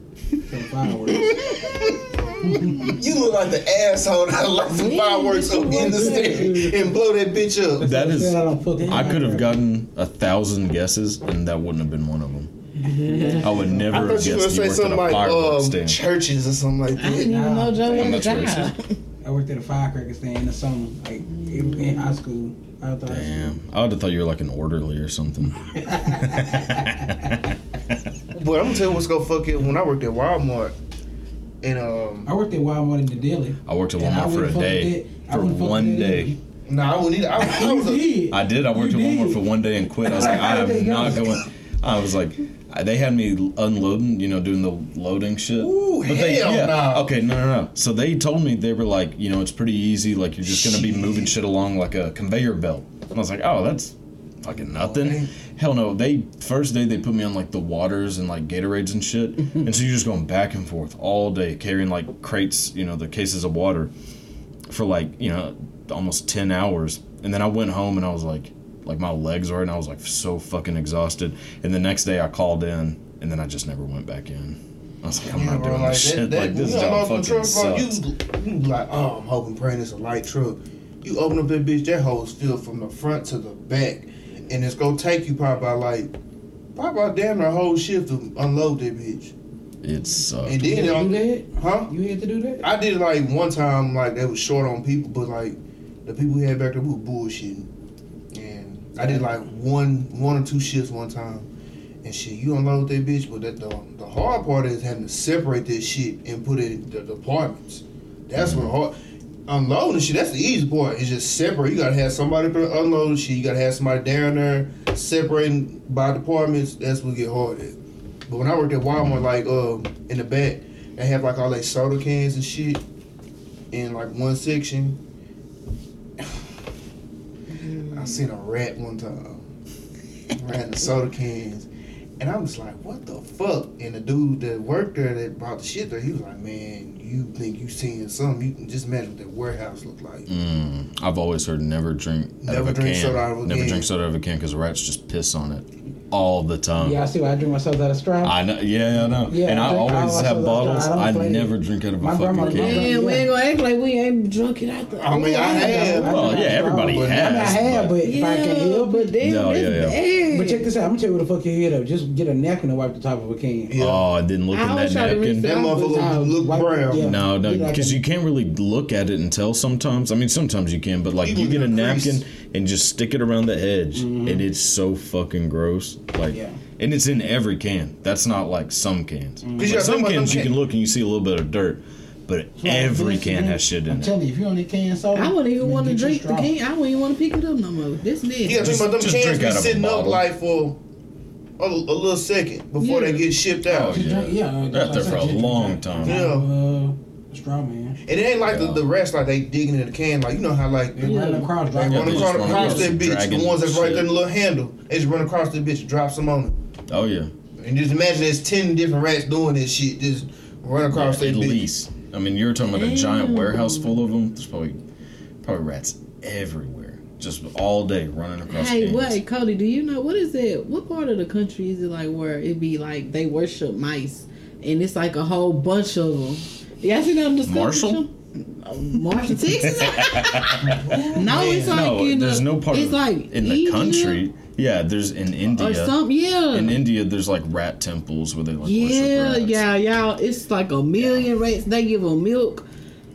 For fireworks. You look like the asshole that light some fireworks up in the stand and blow that bitch up. That is. I don't I could have gotten a thousand guesses, and that wouldn't have been one of them. I would never I have thought you were gonna you say worked at something a like fireworks um, stand. churches or something like that. I that. didn't even know Joe had a that's job. racist. I worked at a firecracker stand in the summer, like in, in high school. After high school. Damn, I would have thought you were like an orderly or something. But I'm gonna tell you what's gonna fuck it. When I worked at Walmart, and um, I worked at Walmart in the deli. I worked at Walmart for a day. with that. I For one day. either. no, I wouldn't either. I, I You was a, did. I did. I worked You at Walmart did. for one day and quit. I was like, I am not going. I was like, they had me unloading, you know, doing the loading shit. Ooh, they, hell yeah, no. okay, no, no, no. So they told me they were like, you know, it's pretty easy. Like you're just gonna be moving shit along like a conveyor belt. And I was like, oh, that's fucking nothing. Okay. Hell no. They first day they put me on like the waters and like Gatorades and shit, and so you're just going back and forth all day carrying like crates, you know, the cases of water for like you know almost 10 hours and then i went home and i was like like my legs were and i was like so fucking exhausted and the next day i called in and then i just never went back in i was like i'm yeah, not bro, doing like this that, shit that, like this job fucking truck, bro, sucks you, you like, oh, I'm hoping praying it's a light truck. You open up that bitch, that hole's filled from the front to the back, and it's gonna take you probably like, probably about damn near a whole shift to unload that bitch. it sucked And You then, had to do that? huh? You had to do that? I did it like one time, like they was short on people, but like the people we had back there we were bullshitting, and I did like one, one or two shifts one time, and shit, you unload that bitch, but that the the hard part is having to separate this shit and put it in the departments. That's what hard. Unloading shit, that's the easy part. It's just separate. You gotta have somebody to unload the shit. You gotta have somebody down there separating by departments. That's what get hard at. But when I worked at Walmart, like uh, in the back, they have like all they soda cans and shit in like one section. I seen a rat one time. Rat in the soda cans. And I was like, what the fuck? And the dude that worked there that brought the shit there, he was like, man, you think you seeing something. You can just imagine what that warehouse looked like. mm, i've always heard never drink Never drink can soda out of a can. never drink soda out of a can because rats just piss on it all the time Yeah, I see why I drink myself out of straw. I know, yeah, I know. Yeah, and I I, drink- always always have have bottles. I I never drink out of a My fucking can. my Damn, we ain't gonna act like we ain't drunk it out the. I mean, I have. Well, yeah, everybody I mean, I have, but- but if I can help but damn, No, that's yeah, yeah. bad. But check this out. I'm gonna tell you what the fuck your head up. Just get a napkin and wipe the top of a can. Yeah. Oh, I didn't look I in that always try to napkin. That I was, motherfucker uh, look brown. yeah. No, no, because you can't really look at it and tell sometimes. I mean, sometimes you can, but like you get a in a crease. napkin and just stick it around the edge, and it's so fucking gross. Like, Yeah. and it's in every can. That's not like some cans. you Like, gotta some think cans you can can- look and you see a little bit of dirt, but Like, every can has shit I'm in it. telling you, if you only can soda, I wouldn't even want to drink the can. I wouldn't even want to pick it up no more. This next. You gotta Just- think about them just cans drink be out of a sitting up like for a, a little second before Yeah. they get shipped out. Oh, Just yeah. drink- yeah, They're out there for a like I said, long time. Yeah. Uh, straw man. And it ain't like Yeah. the, the rest like they digging in the can like you know how like They they run across, run drop Yeah, it. they just across, run across across that bitch, the ones that's right there in the little handle. They just run across that bitch and drop some on it. Oh yeah, And just imagine there's ten different rats doing this shit. Just run across Yeah, that at bitch. least. I mean, you're talking about a giant warehouse full of them. There's probably probably rats everywhere, just all day running across. Hey, cans. wait, Cody, do you know what is it? What part of the country is it like where it be like they worship mice and it's like a whole bunch of them? Y'all see that on Discovery Marshall? Channel? Marshall, Texas? no, it's like no, in there's the, no part it's of like in the India country. Yeah, there's in oh, India. or something. Yeah, In India, there's like rat temples where they like yeah, worship rats. yeah, y'all. It's like a million rats. They give them milk.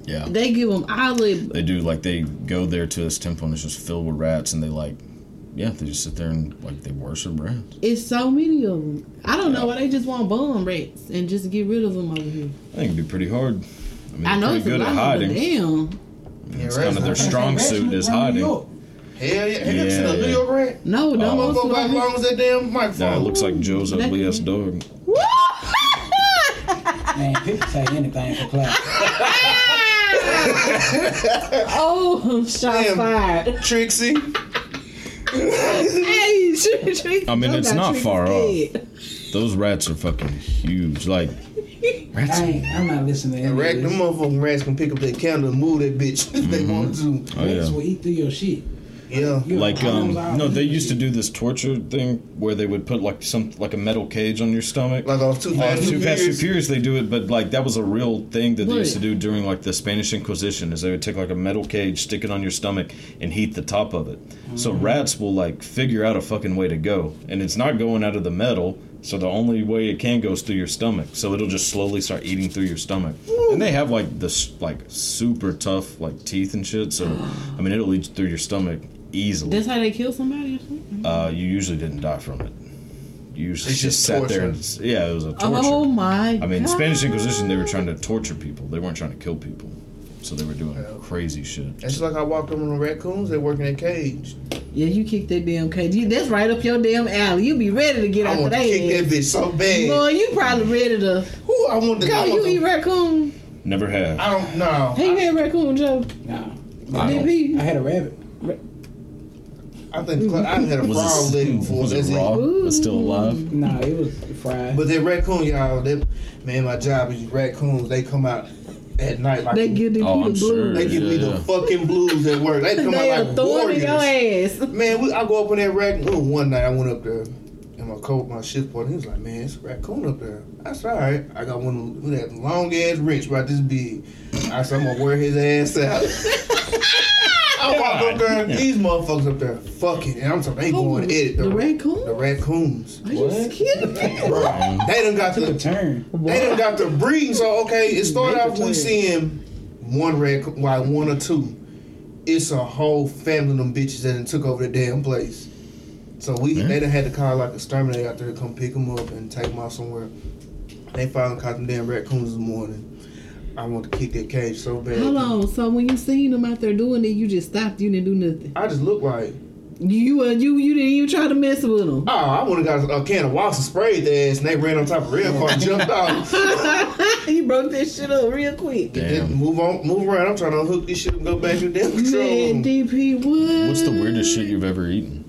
yeah. They give them olive. They do like they go there to this temple and it's just filled with rats, and they like, yeah, they just sit there and like they worship rats. It's so many of them. I don't know why they just want bomb rats and just get rid of them over here. I think it'd be pretty hard. I mean, I know they're it's pretty a good lot, at but hiding. damn. Yeah, It's rats kind of their strong suit is hiding. Hell yeah! Have you ever seen Yeah, a New. York rat? No, That no, motherfucker about as long as that damn microphone. That looks like Joe's ugly ass dog. Woo! Man, people say anything for clout. Oh, shots Damn. fired. Trixie. Hey, Trixie. I mean, it's not far off. Those rats are fucking huge. Like, rats. I ain't, I'm not listening to And any rack them motherfucking rats can pick up that candle and move that bitch if they mm-hmm. want to. Oh Rats will yeah. eat through your shit. Yeah. Like um, no, they used to do this torture thing where they would put like some like a metal cage on your stomach. Like off too Uh, fast. Too Fast Too Furious. Furious, they do it, but like that was a real thing that they used to do during like the Spanish Inquisition. Is they would take like a metal cage, stick it on your stomach, and heat the top of it. So Mm-hmm. rats will like figure out a fucking way to go, and it's not going out of the metal. So the only way it can go is through your stomach. So it'll just slowly start eating through your stomach, and they have like this like super tough like teeth and shit. So I mean, it'll eat through your stomach easily. That's how they kill somebody or something? Uh, you usually didn't die from it. You usually It's just, just sat there. And, yeah, it was a torture. Oh my I mean, God. Spanish Inquisition, they were trying to torture people. They weren't trying to kill people. So they were doing crazy shit. It's just like I walked over on the raccoons. They work in that cage. Yeah, you kick that damn cage. You- That's right up your damn alley. You be ready to get I after want to that. kick that bitch so bad. Boy, you probably ready to Who I want to go. You want eat to- raccoon. Never have. I don't know. Hey, you had raccoon, Joe. No. I don't- I had a rabbit. I think I had a frog Was leg before. was That's it it. raw? It's still alive? Nah, it was fried. But that raccoon, y'all, that man, my job is raccoons. They come out at night like They give me Oh, the I'm blues. sure. they give me the fucking blues at work. They come They out like throwing in your ass. Man, we, I go up in that raccoon. One night I went up there, and my coach, my shift partner, he was like, "Man, it's a raccoon up there." I said, "All right." I got one of that long ass wrench about this big. I said, "I'm gonna wear his ass out." I walk up there, and these motherfuckers up there, fucking, and I'm talking, they going at it. The raccoon? the raccoons. Are you What? kidding me? They done got took a the turn. they done got the breeding. So okay, it started off we turn. seeing one raccoon, like one or two. It's a whole family of them bitches that done took over the damn place. So we Yeah. they done had to call like a exterminator out there to come pick them up and take them out somewhere. They finally caught them damn raccoons this morning. I want to kick that cage so bad. Hold on. So when you seen them out there doing it, you just stopped. You didn't do nothing. I just look like You uh, you you didn't even try to mess with them. oh I would have got a can of Watson sprayed their ass and they ran on top of real car and jumped off. you broke that shit up real quick. Damn. move on, move around. I'm trying to hook this shit and go back to the damn control Man. DP, what? What's the weirdest shit you've ever eaten?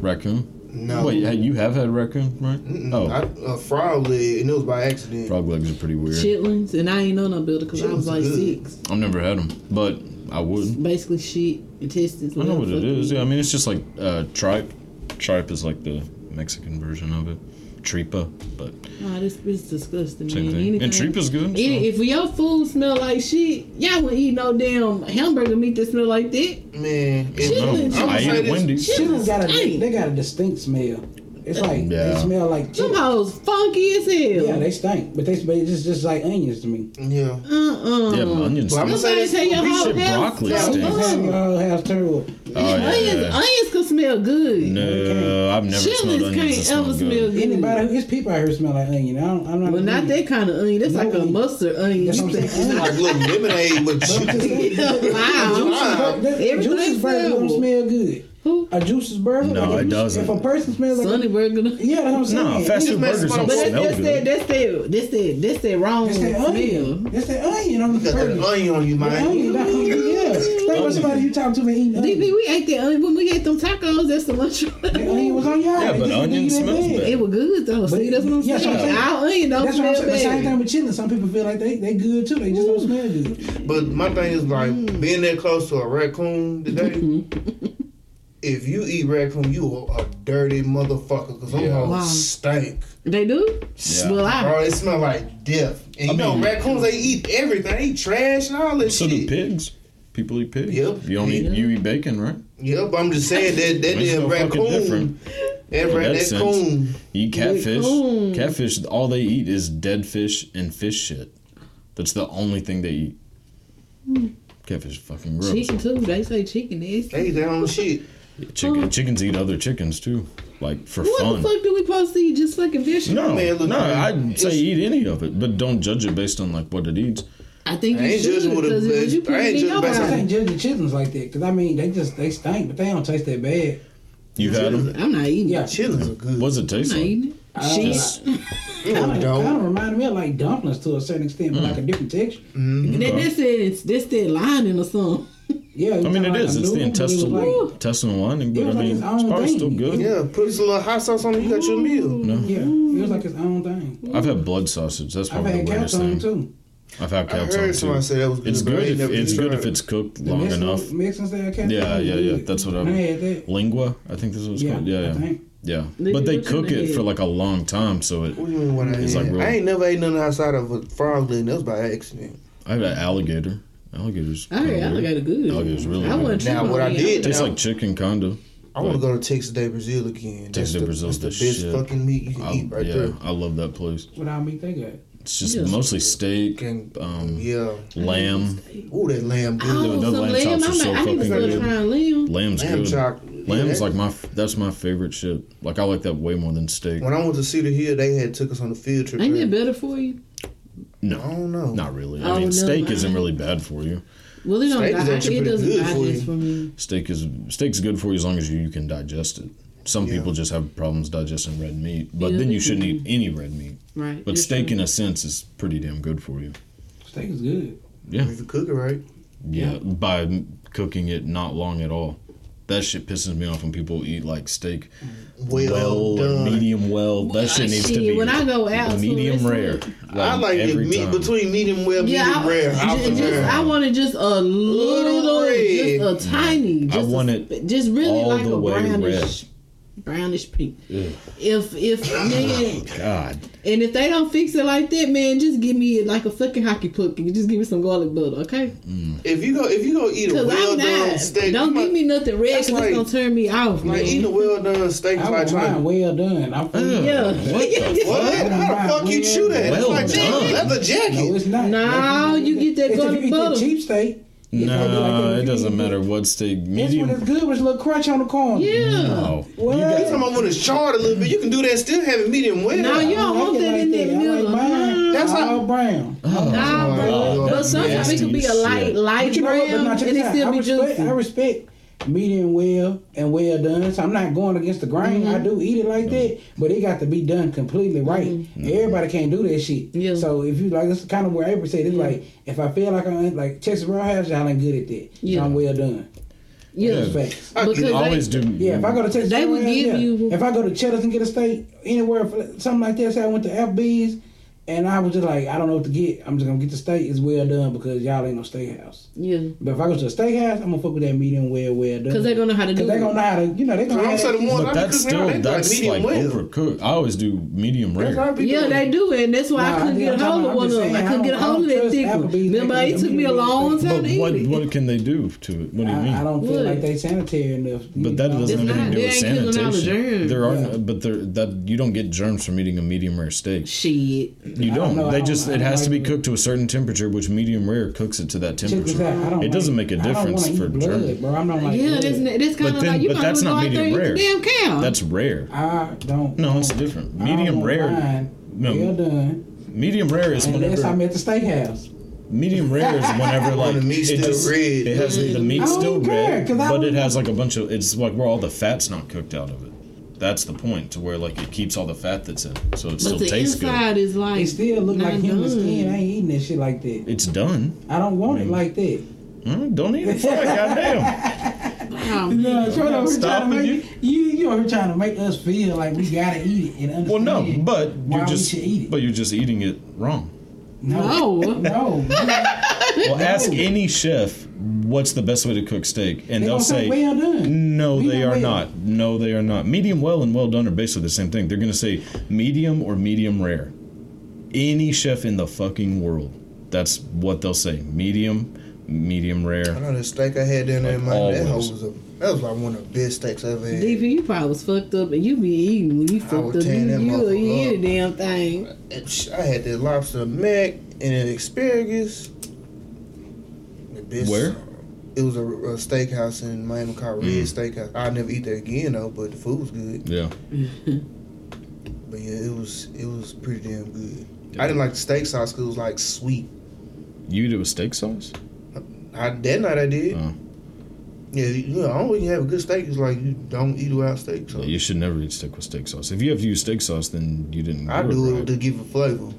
Raccoon? No. Wait, you have had raccoon, right? Mm-mm. Oh, I, a frog leg, and it was by accident. frog legs are pretty weird. Chitlins, and I ain't know no builder because I was like good. six. I've never had them, but I would. Basically, shit, intestines. I know what whatever it the fuck Yeah, I mean it's just like uh, tripe. Tripe is like the Mexican version of it. Tripa, but Nah, this is disgusting, same man. thing. Anything. And tripa's good. so- if your food smell like shit, y'all wouldn't eat no damn hamburger meat that smell like that. Man, it, No, I'ma eat say at this- Wendy's. Chitlins got a they got a distinct smell. It's like Yeah. they smell like Them chicken. hoes funky as hell. Yeah, they stink, but they smell just just like onions to me. Yeah. uh-uh. Yeah, onions. Well, I'm gonna say Somebody say your whole Shit, house broccoli smell stinks. Your whole house terrible. Oh, yeah, onions, yeah. onions can smell good. No, I've never smelled onions that can't smell ever smell good. good. Anybody, it's people out here smell like onion. I don't, I'm not. Well, not that kind of onion. That's like a mustard onion. That's You what I'm think- saying. like little lemonade with chicken. wow. A juice's Everything burger don't smell. smell good. Who? A juice's burger? No, like it doesn't. If a person smells like Sunny a, burger. yeah, that's what I'm saying. No, fast food mess burgers don't But that's, smell that's, that, that's that that's that that's that wrong That's that smell. That's that onion on the Got that onion on you, That onion, man. that onion, yeah. Like when somebody you talking to me eating DB, we ate that onion when we ate them tacos. That's the lunch. The onion was on y'all. Yeah, but onion smells bad. bad. It was good though. See, that's what I'm Yeah, saying. that's what I'm saying. Our onion don't That's what I'm smell saying. The same bad. thing with chitlins. Some people feel like they they good too. They just don't smell good. But my thing is like mm. being that close to a raccoon today. Mm-hmm. if you eat raccoon, you are a dirty motherfucker. Cause them Yeah. hoes Wow. stink. They do. Yeah. Well, I Bro, it smell like death. And you I know, mean- raccoons they eat everything. They eat trash and all this So shit. So do pigs. People eat pigs. Yep. You don't eat. You eat bacon, right? Yep, I'm just saying that that It's damn no raccoon. different. That, In ra- that that coon. You eat catfish. Raccoon. Catfish. All they eat is dead fish and fish shit. That's the only thing they eat. Hmm. Catfish is fucking gross. chicken too. They say chicken is. They eat their own shit. Chicken. Chickens eat other chickens too, like for What fun. What the fuck do we supposed to eat? Just fucking fish? No, Man, look, no, man, I'd say eat any of it, but don't judge it based on like what it eats. I think I you should judging what it because is. you I put ain't judging your I can't judge the chitlins like that because I mean they just they stink, but they don't taste that bad. You had them. I'm not eating. Yeah. it. Chitlins are good. What's it taste I'm not like? eating it. Shit. Kind of, kind of reminded me of like dumplings to a certain extent, but like a different texture. Mm-hmm. They, they said it's this that lining or something. Yeah, I mean, it like is. It's the noodle, but it intestinal like- intestinal lining, but It I was like mean, its it's probably thing. still good. Yeah, put some little hot sauce on it. You got your meal. No. Yeah, it was like its own thing. I've had blood sausage. That's I've probably had the weirdest cows on thing. too. I've had I cow heard tongue too. say that was good. It's I good if it's good tried if it's cooked The long Mexican, enough. Mexican style cat. Yeah, yeah, yeah. That's what I I'm. had that. Lengua, I think this is what it's Yeah, called. Yeah, yeah, yeah. They But they cook it made. for like a long time, so it. What do you mean what I It's like real- I ain't never ate nothing outside of a frog leg. That was by accident. I had an alligator. Alligators. I heard alligator good. Alligator's really I good. wasn't Now, tripping what on I it. did- Tastes Now- like chicken, kinda. I want to go to Texas de Brazil again. Texas de Brazil Brazil's that's the the best shit. fucking meat you can I, eat right yeah, there. I love that place. What all meat they got? It's just Yeah. mostly steak, Can, um, yeah. lamb. Ooh, that lamb good. Oh, The some lamb lamb. chops are I'm so I fucking start good. lamb. Lamb's lamb good. chop. Lamb's yeah, like my. That's my favorite shit. Like I like that way more than steak. When I went to Cedar Hill, they had took us on a field trip. Ain't there. it better for you? I No, don't know. not really. Oh, I mean, steak I- isn't really bad for you. Well, it don't. Steak is actually it pretty doesn't good for you. for me. Steak is steak's good for you as long as you, you can digest it. Some Yeah. people just have problems digesting red meat, but Yeah, then you shouldn't eat any red meat. Right. But it's steak, true. in a sense, is pretty damn good for you. Steak is good. Yeah, If you cook it right. yeah. By cooking it not long at all. That shit pisses me off when people eat like steak Well, or done. medium well. That shit needs to be when I go out to a medium rare. restaurant- I like it every meat time. between medium well, Yeah, I, rare. I ju- just, prefer. I wanted just a little, red. just a tiny. Just I want a, it just really all like the a way brownish, brownish pink. Ugh. If if man, God, and if they don't fix it like that, man, just give me like a fucking hockey puck and just give me some garlic butter, okay? Mm. if you go, if you go eat a well done steak, don't you give might- me nothing red because like- it's gonna turn me off, man. like eating a well done steak. I is like want trying. well done. I'm uh, for you. yeah. What? How the fuck you chew that? Well it's like done. leather No, jacket. it's not. No, you get that It's if garlic you eat butter. that cheap steak. It's gonna like no, it doesn't matter that- what steak. That's when Medium. it's good with a little crunch on the corner. Yeah. No. What? You talking about when it's charred a little bit? You can do that. Still have it medium well. No, you don't I want like that in like that that. Middle. like mine. That's all how- brown. Oh, nah, Oh, bro. God. But sometimes it could be a light, shit. light But you know brown, and check it still I be juicy. I respect medium well and well done. So I'm not going against the grain. Mm-hmm. I do eat it like that, but it got to be done completely right. Mm-hmm. Everybody can't do that shit. Yeah. So if you like, it's kind of where April said. It's like if I feel like I'm like Texas Roadhouse, y'all ain't good at that. Yeah. So I'm well done. Yeah. That's facts. I get Because it. they- Always do. Yeah, if I go to Texas, They would Roadhouse, give yeah. you- If I go to Cheddar's and get a steak anywhere, for something like that. Say I went to Applebee's, and I was just like, I don't know what to get. I'm just gonna get the steak. It's well done because y'all ain't no steakhouse. Yeah. But if I go to a steakhouse, I'm gonna fuck with that medium well, well done. Because they gonna know how to do Cause they it. gonna know how to, you know, they gonna. I'm have the that- But that's cooking now, still they that's medium like well. overcooked. I always do medium That's how I rare. Yeah, doing they do it, and that's why Nah, I couldn't I'm get a hold of one I'm of them. I couldn't get a hold of that don't thick one. Remember, it took me a long time But to what eat it. what can they do to it? What do you mean? I, I don't feel like they sanitary enough. But that doesn't It's have anything to do with They ain't killing all the sanitation. There are, Yeah. but there that you don't get germs from eating a medium rare steak. Shit. You don't don't. know. They don't- just it don't has to be cooked to a certain temperature, which medium rare cooks it to that temperature. out. I don't It doesn't like- make a I don't difference for eat blood, germ. bro. I'm not like Yeah, blood. that's, that's kind But of then- like you but might that's as well not go out medium eat the damn cow. That's rare. I don't. No, it's different. Medium rare. No. Well done. Medium rare is Unless whenever I'm at the steakhouse. medium rare is whenever like the meat's it still just red. it has the meat still care, red, 'cause I but it has like a bunch of it's like where all the fat's not cooked out of it. That's the point to where like it keeps all the fat that's in, so it but still the tastes good. inside is like It still look like not human done. skin. I ain't eating that shit like that. It's done. I don't want it like that. Hmm, don't eat it. Fuck, goddamn. Wow. No, so I'm not we're trying to stopping make, you. You are trying to make us feel like we gotta eat it and understand. Well, no, but you're just eat it. but you're just eating it wrong. No. no, no. Well, ask any chef what's the best way to cook steak, and They they'll say say well done. No, they are well. not. No, they are not. Medium well and well done are basically the same thing. They're going to say medium or medium rare. Any chef in the fucking world, that's what they'll say. Medium, medium rare. I rare. know the steak I had down there in my that was a, that was like one of the best steaks I've ever had. DP, you probably was fucked up, and you be eating when you fucked up. tearing You, that you motherfucker eat a damn thing. I had that lobster mac and an asparagus. The best. Where? It was a, a steakhouse in Miami called Red Mm. Steakhouse. I'll never eat there again though, but the food was good. Yeah. But yeah, it was it was pretty damn good. I didn't like the steak sauce because it was like sweet. You eat it with steak sauce? I, that night I did. Oh. Yeah, you know, way you have a good steak is like you don't eat without steak. So You should never eat steak with steak sauce. If you have to use steak sauce, then you didn't. I do it right. to give it flavor.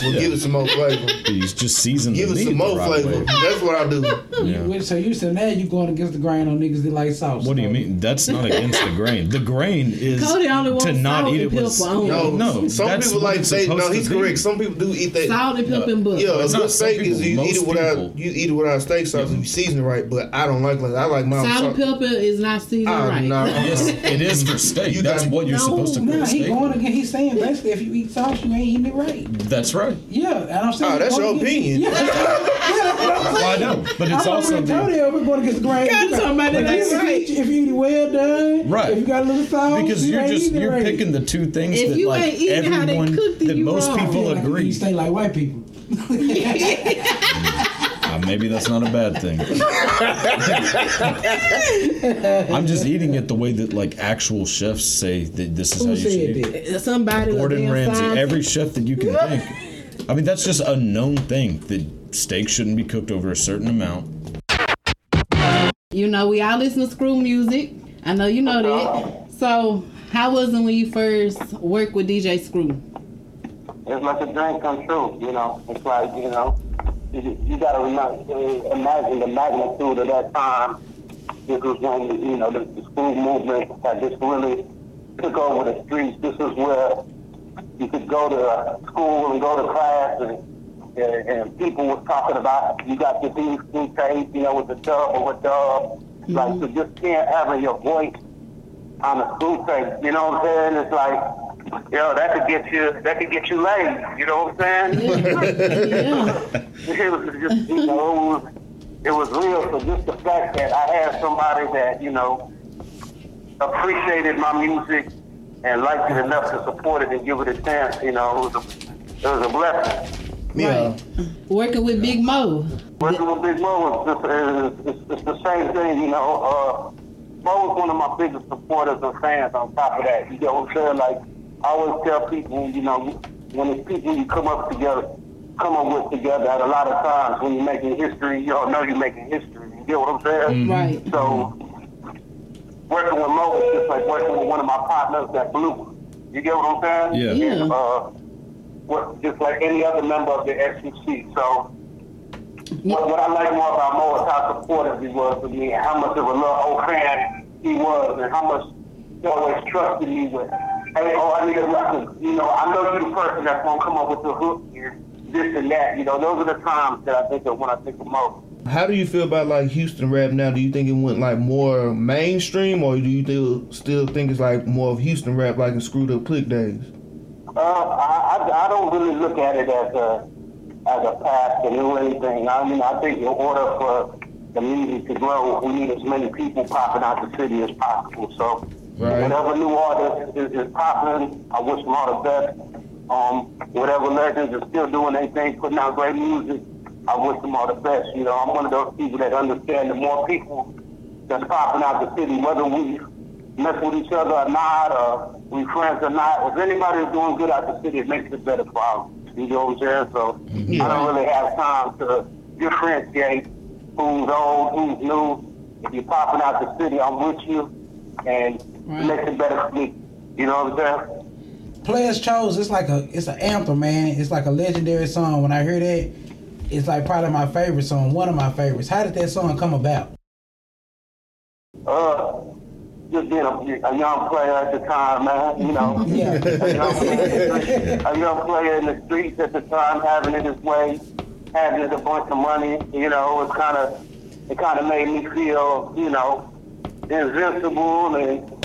Well, Yeah. give it some more flavor. You just season give the it meat some more right flavor. way. That's what I do. Yeah. So you said now you going against the grain on niggas that like sauce. What do you mean? That's not against the grain. The grain is Cody only wants to not salt eat and it with. pepper. No, No, some that's people like it's say no. He's correct. Some people do eat that. Salt and pepper and butter. Yeah, a It's good not some steak is people, you eat most it without people. you eat it without steak sauce and you season it right. But I don't like like I like my Salt and pepper is not seasoned Ah, right. Yes, it is for steak. That's what you're supposed to cook Nah, he going with. again. He's saying basically if you eat sauce, you ain't eating it right. That's right. Yeah, and I'm saying Oh, that's going your against- opinion. Yeah, that's what I'm saying. Well, I know, but it's I'm also already the- told you we're going against the grain. God, somebody But that's if, right. you, if you eat it well done, Right. If you got a little sauce, because you you're ain't just you're right. picking the two things If that you like ain't eating how they everyone cooked that you most wrong. people Like, agree. You stay like white people. Uh, maybe that's not a bad thing. I'm just eating it the way that like actual chefs say that this is how you should said eat. it. that? Somebody Gordon Ramsay, every chef that you can think. I mean, that's just a known thing that steak shouldn't be cooked over a certain amount. You know, we all listen to screw music. I know you know that. So, how was it when you first worked with DJ Screw? it's like a dream come true. You know, it's like you know, you, you got to imagine the magnitude of that time. This was when you know the, the Screw movement had just really took over the streets. This is where you could go to uh, school and go to class and. And, and people was talking about you got these these tape, you know, with the dub or with dub. Mm-hmm. Like so just can't having your voice on the Screw tape. You know what I'm saying? It's like, yo, that could get you, that could get you laid. You know what I'm saying? Yeah. it was just, you know, it was, it was real. So just the fact that I had somebody that, you know, appreciated my music and liked it enough to support it and give it a chance, you know, it was a, it was a blessing. Yeah. Working with Big Moe. Working with Big Moe is just, it's, it's the same thing, you know. Uh, Moe was one of my biggest supporters and fans on top of that. You know what I'm saying? Like, I always tell people, you know, when it's people you come up together, come up with together at a lot of times when you're making history, you don't know you're making history. You get what I'm saying? Right. So, working with Moe is just like working with one of my partners that blew. You get what I'm saying? Yeah. Yeah. Uh, what, just like any other member of the SUC. So, what, what I like more about Moe is how supportive he was of me and how much of a little old fan he was and how much he always trusted me with, hey, oh, I need a record. You know, I know you're the person that's going to come up with the hook here, this and that. You know, those are the times that I think of when I think of Moe. How do you feel about like Houston rap now? Do you think it went like more mainstream, or do you still still think it's like more of Houston rap like in Screwed Up Click days? Uh, I, I, I don't really look at it as a as a path to do anything. I mean, I think in order for the music to grow, we need as many people popping out the city as possible. So, Right. whatever new artist is, is popping, I wish them all the best. Um, whatever legends are still doing their thing, putting out great music, I wish them all the best. You know, I'm one of those people that understand the more people that's popping out the city, whether we mess with each other or not, or we friends or not. If anybody is doing good out the city, it makes it better for us. You know what I'm saying? So mm-hmm. I don't really have time to differentiate who's old, who's new. If you're popping out the city, I'm with you, and Right. it makes it better for me. You know what I'm saying? Players chose. It's like a it's an anthem, man. It's like a legendary song. When I hear that, it's like probably my favorite song, one of my favorites. How did that song come about? Uh, just being a, a young player at the time, man. You know. Yeah. a young, player, a young player in the streets at the time, having it his way, having it a bunch of money. You know, it kind of it kind of made me feel, you know, invincible, and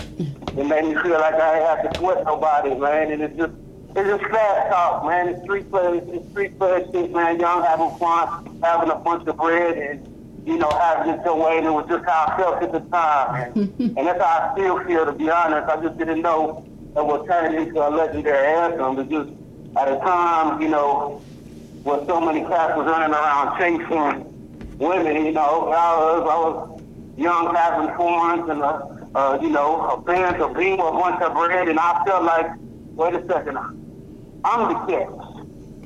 it made me feel like I ain't have to sweat nobody, man. And it just it's just fast talk, man. It's street players, it's street players shit, man. Young having fun, having a bunch of bread, and you know, having it your way. And it was just how I felt at the time, and, and that's how I still feel. To be honest, I just didn't know that would turn into a legendary anthem. But just at a time, you know, where so many cats was running around chasing women, you know, I was, I was young having fun and, uh, uh, you know, a band, a beam, a bunch of bread, and I felt like, wait a second, I'm the catch.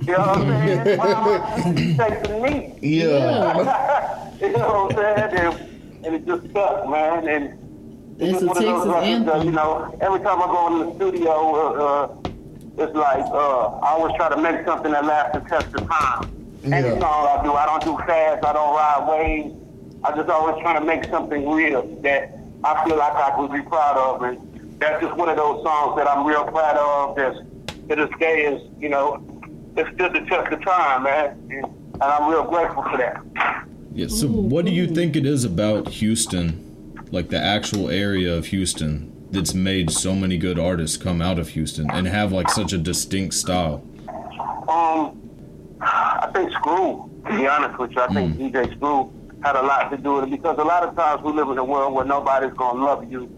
You know what I'm saying? Why am I chasing me? Yeah. you know what I'm saying? And and it just stuck, man. And it's a one of those records that, you know, every time I go in the studio, uh, uh, it's like uh, I always try to make something that lasts the test of time. Any Yeah. song I do, I don't do fast, I don't ride waves. I just always try to make something real that I feel like I would be proud of, and that's just one of those songs that I'm real proud of. That's to this day is, you know, it stood the test of time, man, and, and I'm real grateful for that. Yeah. So, what do you think it is about Houston, like the actual area of Houston, that's made so many good artists come out of Houston and have like such a distinct style? Um, I think Screw, to be honest with you, I think DJ Screw had a lot to do with it because a lot of times we live in a world where nobody's gonna love you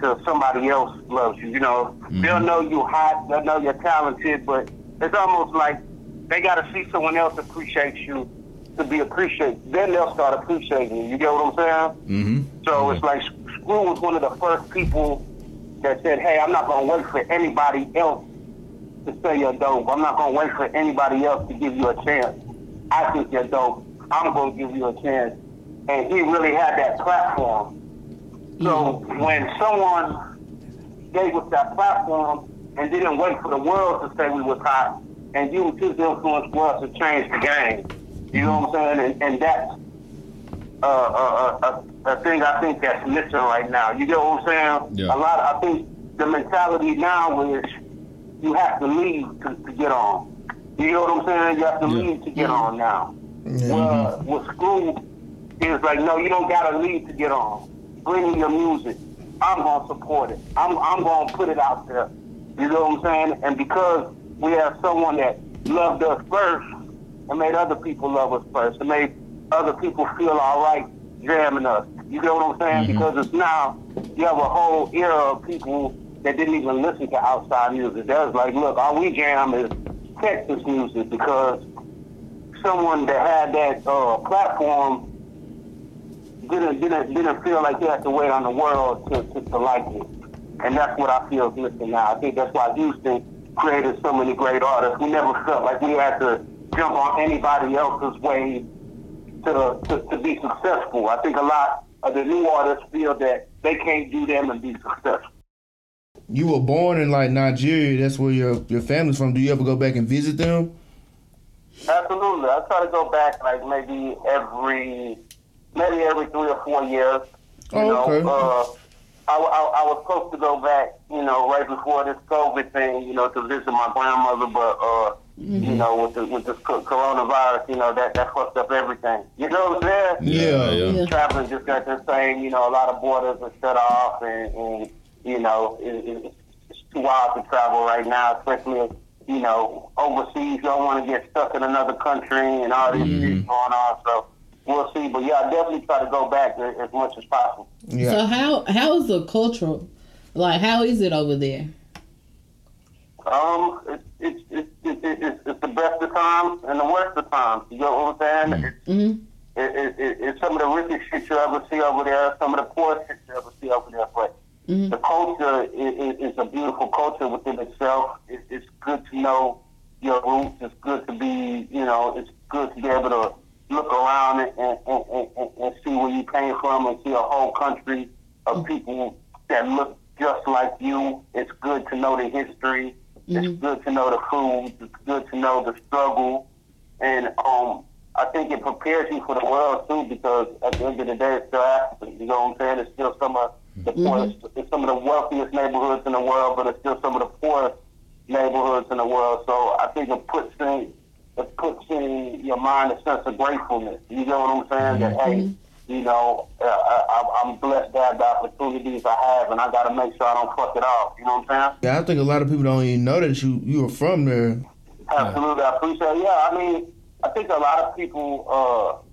till somebody else loves you. You know, they'll know you hot, they'll know you're talented, but it's almost like they gotta see someone else appreciate you to be appreciated. Then they'll start appreciating you. You get what I'm saying? Mm-hmm. So it's like Screw was one of the first people that said, "Hey, I'm not gonna wait for anybody else to say you're dope. I'm not gonna wait for anybody else to give you a chance. I think you're dope. I'm gonna give you a chance." And he really had that platform. So when someone gave us that platform and didn't wait for the world to say we was hot and used his influence for us to change the game, you know what I'm mm-hmm. saying? And, and that's uh, a, a, a, a thing I think that's missing right now. You get what I'm saying? Yeah. A lot. I think the mentality now is you have to leave to, to get on. You know what I'm saying? You have to Yeah. leave to get on mm-hmm. now. Yeah. Mm-hmm. Well, with Screw, it's like, no, you don't gotta leave to get on. Bring me your music. I'm gonna support it. I'm I'm gonna put it out there. You know what I'm saying? And because we have someone that loved us first and made other people love us first and made other people feel all right jamming us. You know what I'm saying? Because it's now you have a whole era of people that didn't even listen to outside music. That was like, look, all we jam is Texas music because someone that had that uh, platform didn't didn't didn't feel like he had to wait on the world to, to, to like it. And that's what I feel is missing now. I think that's why Houston created so many great artists. We never felt like we had to jump on anybody else's wave to, to, to be successful. I think a lot of the new artists feel that they can't do them and be successful. You were born in like Nigeria. That's where your your family's from. Do you ever go back and visit them? Absolutely. I try to go back like maybe every maybe every three or four years. You Oh, know, okay. uh, I, I, I was supposed to go back, you know, right before this COVID thing, you know, to visit my grandmother, but uh, you know, with the with this co- coronavirus, you know, that that fucked up everything. You know what I'm saying? Yeah. Yeah. traveling just got the same. You know, a lot of borders are shut off, and, and you know, it, it, it's too wild to travel right now, especially if, you know overseas. You don't want to get stuck in another country and all this shit going on. So we'll see. But yeah, I definitely try to go back as, as much as possible. Yeah. So how how is the cultural? Like how is it over there? Um, it's it's it's it's, it's, it's the best of times and the worst of times. You know what I'm saying? It's, Mm-hmm. it, it, it, it's some of the richest shit you ever see over there, some of the poorest shit you ever see over there. But Mhm. the culture is, is, is a beautiful culture within itself. It, it's good to know your roots. It's good to be, you know, it's good to be able to look around and, and, and, and, and see where you came from and see a whole country of mm. people that look just like you. It's good to know the history. It's mm. good to know the food. It's good to know the struggle. And um, I think it prepares you for the world too, because at the end of the day, it's still Africa. You know what I'm saying? It's still some of the mm-hmm. poorest, it's some of the wealthiest neighborhoods in the world, but it's still some of the poorest neighborhoods in the world. So I think it puts in it puts in your mind a sense of gratefulness. You know what I'm saying? That hey, you know, uh, I, I'm blessed to have the opportunities I have, and I got to make sure I don't fuck it off. You know what I'm saying? Yeah, I think a lot of people don't even know that you you were from there. Absolutely, I appreciate. it. Yeah, I mean, I think a lot of people uh,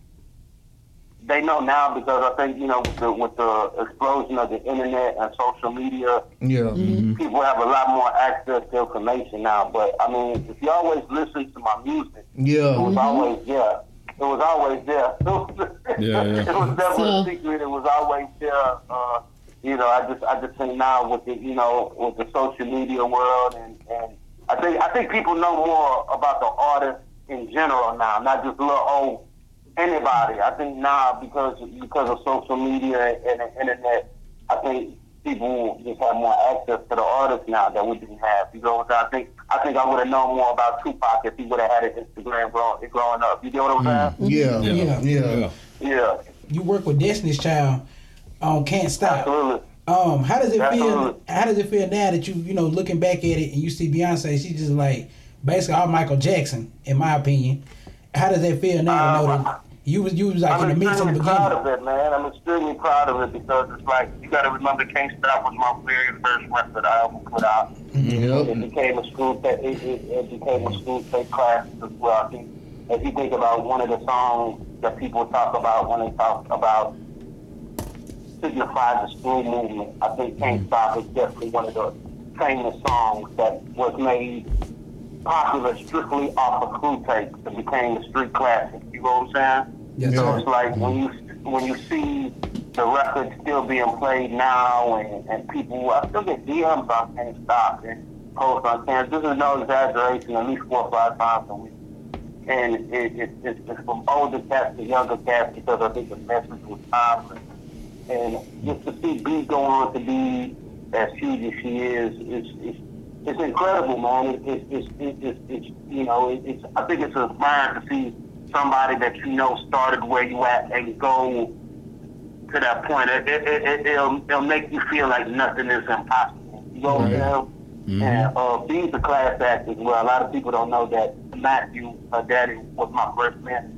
they know now because I think you know with the, with the explosion of the internet and social media, Yeah. people have a lot more access to information now. But I mean, if you always listen to my music, yeah, it Yeah. was always there. It was always there. Yeah, yeah. it was never So- a secret. It was always there. Uh, you know, I just I just think now with the you know with the social media world and and I think I think people know more about the artist in general now, not just little old anybody. I think now because because of social media and the internet, I think people just have more access to the artists now that we didn't have. You know, I think I think I would have known more about Tupac if he would have had an Instagram growing, growing up. You know what I'm mm. saying? Yeah, Yeah. yeah. Yeah, You work with Destiny's Child on Can't Stop. absolutely. Um, how does it feel? How does it feel now that you you know looking back at it and you see Beyonce? She's just like basically all Michael Jackson, in my opinion. How does that feel now? Um, to know that you was you was like in I'm the mix in the extremely proud beginning. of it, man. I'm extremely proud of it because it's like you got to remember, Can't Stop was my very first record I ever put out. Mm-hmm. Yep. It became a school. It, it, it became a school state class as well. I think if you think about one of the songs that people talk about when they talk about signifies the Screw movement, I think mm-hmm. "Can't Stop" is definitely one of the famous songs that was made popular strictly off of crew tapes and became a street classic. You know what I'm saying? Yes, so sir. it's like when you when you see the record still being played now, and, and people, I still get DMs on Can't Stop and posts on Can't. This is no exaggeration, at least four or five times a week. And it, it, it's, it's from older cats to younger cats because I think the message was timeless. And just to see B go on to be as huge as she is, is, is it's incredible, man. It, it, it's, it's, it's, you know, it, it's, I think it's inspiring to see somebody that you know started where you at and go to that point. It, it, it, it, it'll, it'll make you feel like nothing is impossible. You know what I'm saying? And uh, B's a class act as well. A lot of people don't know that Matthew, her daddy, was my first man.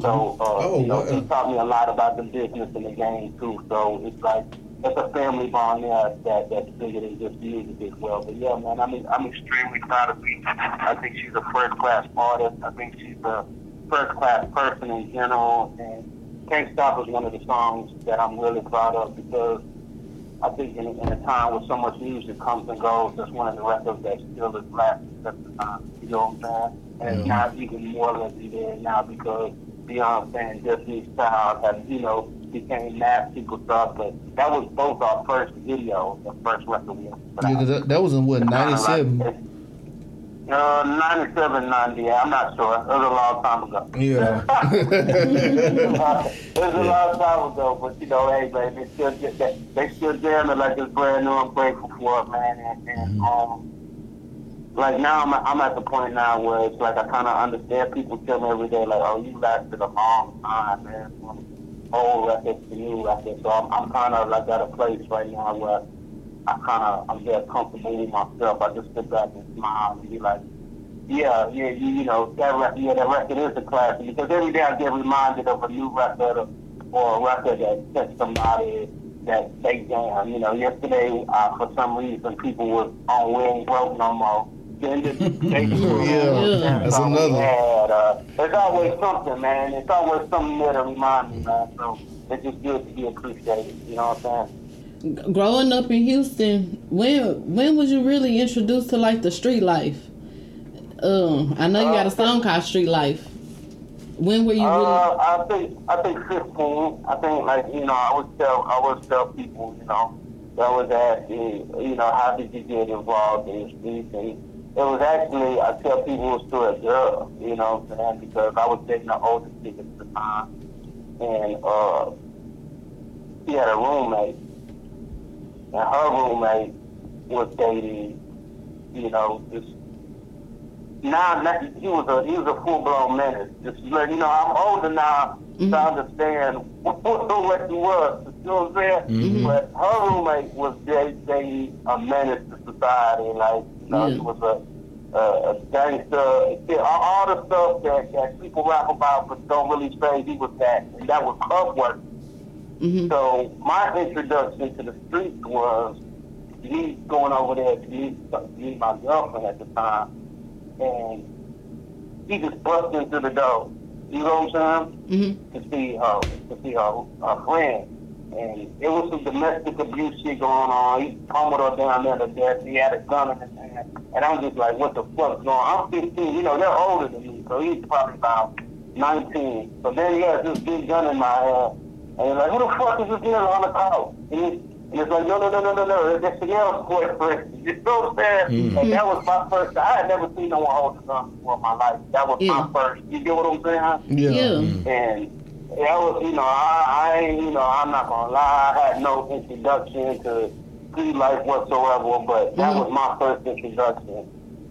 So, uh, Oh, you know, wow. he taught me a lot about the business and the game too. So it's like it's a family bond there that that's bigger than just music as well. But yeah, man, I mean, I'm extremely proud of B. I think she's a first class artist. I think she's a first class person in general. And Can't Stop is one of the songs that I'm really proud of because I think in, in a time where so much music comes and goes, that's one of the records that still is lasting at the time. You know what I'm saying? And it's not even more legendary now because Beyonce and Destiny's Child have, you know, became mass people stuff. But that was both our first video, the first record we ever put Yeah, out. that, that was in what '97. Uh, 97, 90, I'm not sure. It was a long time ago. Yeah. it was a long time ago, but you know, hey, man, they still get that. They still jamming like it's brand new. I'm grateful for it, man. And, and um, like now, I'm I'm at the point now where it's like I kind of understand. People tell me every day, like, "Oh, you lasted a long time, man, from old records to new records." So I'm, I'm kind of like at a place right now where I kind of I'm very comfortable with myself. I just sit back and smile and be like, yeah, yeah, you, you know, that record, yeah, that record is a classic because every day I get reminded of a new record or, or a record that touched somebody that they jam. You know, yesterday, uh, for some reason, people were on We Ain't Broke No More. Then the day before, Yeah, that's another. Had, uh, there's always something, man. It's always something there to remind me, man. So it's just good to be appreciated. You know what I'm saying? Growing up in Houston, when when was you really introduced to like the street life? Um, I know you got a song called Street Life. When were you really? Uh, I think I think 15. I think like you know I would tell I would tell people you know that was asking you know how did you get involved in the streets and it was actually I tell people it was through a girl you know what I'm saying because I was dating the oldest chick at the time and uh she had a roommate and her roommate was dating you know this now he was a he was a full blown menace. Just let you know, I'm older now to mm-hmm. understand what, what he was. You know what I'm saying? Mm-hmm. But her roommate was dating a menace to society. Like you know, Yeah. he was a a, a gangster. All, all the stuff that that people rap about but don't really say he was that. And that was club work. Mhm. So my introduction to the streets was me going over there to meet, to meet my girlfriend at the time, and he just bust into the door. You know what I'm saying? Mhm. To see her, to see her, her friend, and it was some domestic abuse shit going on. He pummeled her down there to death. He had a gun in his hand, and I'm just like, what the fuck's going on? I'm 15. You know, they're older than me, so he's probably about 19. So then he has this big gun in my hand. And he's like, who the fuck is this nigga on the couch? And he's, it's like, no, no, no, no, no, no, that's Chanel's boyfriend. You know what I'm saying? And that was my first. I had never seen no one hold a gun before in my life. That was Yeah. my first. You get what I'm saying? Yeah. Yeah. And that was, you know, I, I ain't, you know, I'm not gonna lie, I had no introduction to street life whatsoever, but that Mhm. was my first introduction.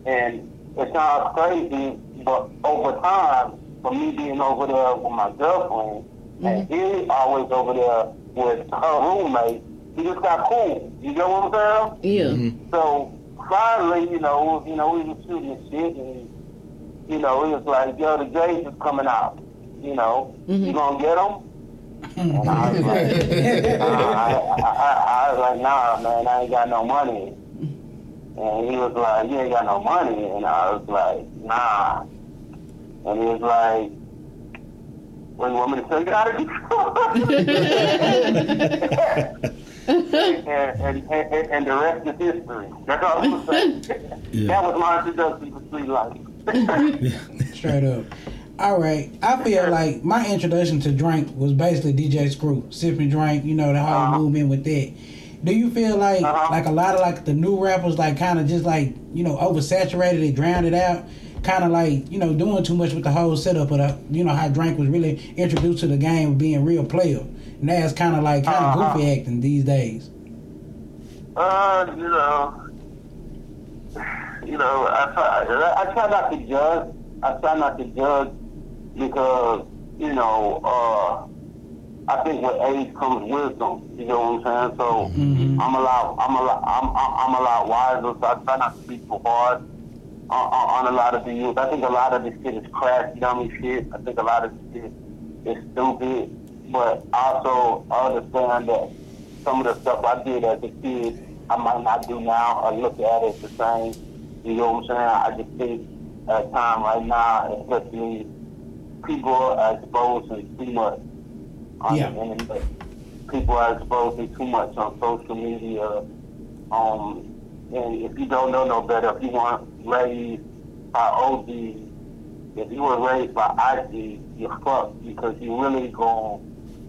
And it sounds crazy, but over time, for me being over there with my girlfriend, and he always over there with her roommate, He just got cool. You know what I'm saying? Yeah. Mm-hmm. So finally, you know, you know, we was shooting the shit, and you know, it was like, yo, the Jays is coming out. You know, you mm-hmm. gonna get them? And I was like, nah, I, I, I, I was like, nah, man, I ain't got no money. And he was like, you ain't got no money, and I was like, nah. And he was like, well, you want me to tell you how to do and, and, and, and the rest is history. That's all I'm saying. That was my introduction to street life. Straight up. All right. I feel like my introduction to drink was basically DJ Screw, sipping drink. You know the whole Uh-huh. movement with that. Do you feel like Uh-huh. like a lot of like the new rappers like kind of just like you know oversaturated it, drowned it out, kind of like you know doing too much with the whole setup of the you know how Drink was really introduced to the game of being real player. And that's kind of like kind of Uh-huh. goofy acting these days. Uh, you know, you know, I try, I try not to judge. I try not to judge because, you know, uh, I think with age comes wisdom. You know what I'm saying? So I'm a lot, I'm a lot, I'm, I'm, I'm a lot wiser. So I try not to be too hard on, on, on a lot of the youth. I think a lot of this shit is crass, dummy shit. I think a lot of this shit is stupid. But also I understand that some of the stuff I did as a kid, I might not do now or look at it the same. You know what I'm saying? I just think at a time right now, especially people are exposed to too much on Yeah. the internet. People are exposed to too much on social media. Um, and if you don't know no better, if you weren't raised by OG, if you were raised by IG, you're fucked because you really to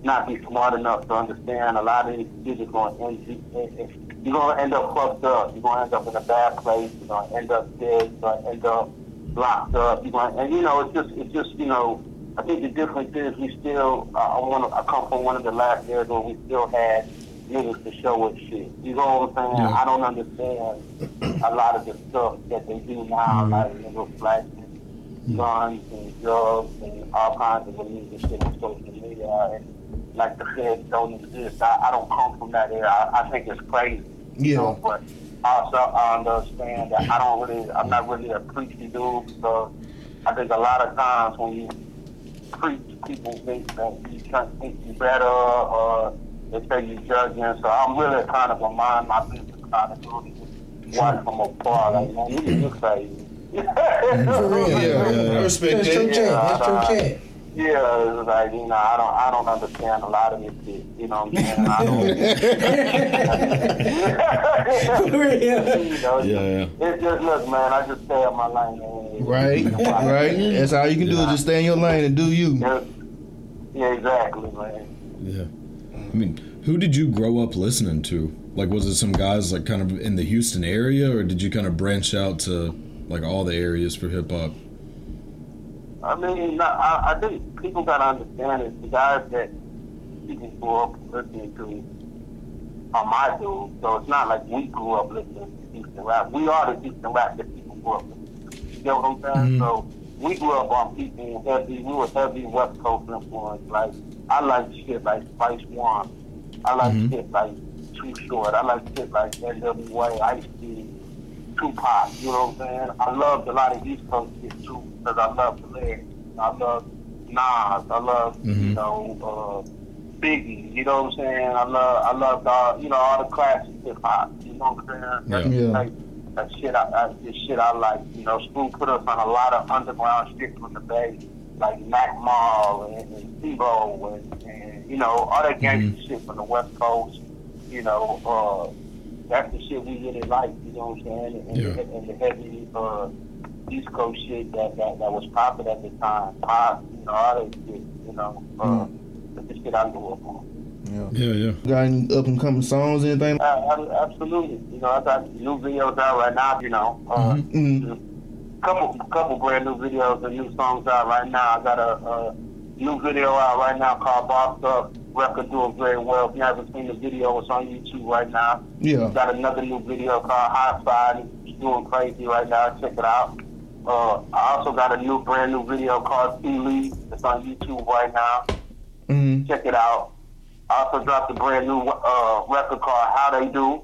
not be smart enough to understand a lot of these kids are to end you. You're to end up fucked up. You're to end up in a bad place. You're to end up dead. You're to end up locked up. You're going, and you know, it's just, it's just, you know, I think the difference is we still. Uh, I want. I come from one of the last years where we still had niggas to show us shit. You know what I'm saying? I don't understand a lot of the stuff that they do now, mm-hmm. like niggas flashing mm-hmm. guns and drugs and all kinds of illegal shit on social media. And like the feds don't exist. I, I don't come from that era. I, I think it's crazy. You Yeah. know, but I also I understand that I don't really. I'm not really a preachy dude because I think a lot of times when you preach, people think that you trying to think you better or they say you judging. So I'm really kind of a mind my business kind of dude. Just watch from afar, like man, you just crazy. For real. Yeah, for real. I respect That's true that. chat. That's Yeah, true. Yeah, it's like you know, I don't, I don't understand a lot of this shit. You know what I'm saying? I don't. For real. you know, Yeah, yeah. It's just look, man. I just stay on my lane. Man. Right, right. That's all you can do is just stay in your lane and do you. Yeah, yeah, exactly, man. Yeah. I mean, who did you grow up listening to? Like, was it some guys like kind of in the Houston area, or did you kind of branch out to like all the areas for hip hop? I mean, I, I think people gotta understand is the guys that people grew up listening to are my dudes. So it's not like we grew up listening to Houston rap. We are the Houston rap that people grew up listening to. You know what I'm saying? Mm-hmm. So we grew up on people heavy. We were heavy West Coast influence. Like I like shit like Spice One. I like shit like Too Short. I like shit like N.W.A. Ice T. Tupac, you know what I'm saying? I loved a lot of East Coast shit too, because I love the lyrics. I love Nas. I love, you know, uh, Biggie. You know what I'm saying? I love, I love all, you know, all the classic hip hop. You know what I'm saying? That's Yeah. like, that shit. I, I, this shit I like. You know, Screw put us on a lot of underground shit from the Bay, like Mac Mall and, and Steve-O and, and you know all that gangster shit from the West Coast. You know. uh that's the shit we really like, you know what I'm saying? And, Yeah. the, and the heavy uh, East Coast shit that, that, that was popular at the time. Pop, you know, all that shit, you know. Uh, That's the shit I grew up on. Yeah. Yeah, yeah. Got any up and coming songs, anything? Uh, absolutely. You know, I got new videos out right now. You know, uh, Mm. Couple couple brand new videos and new songs out right now. I got a, a new video out right now called Boss Up. Record doing very well. If you haven't seen the video, it's on YouTube right now. Yeah. Got another new video called High Side. It's doing crazy right now. Check it out. Uh, I also got a new brand new video called Sea League. It's on YouTube right now. Mm. Check it out. I also dropped a brand new uh, record called How They Do.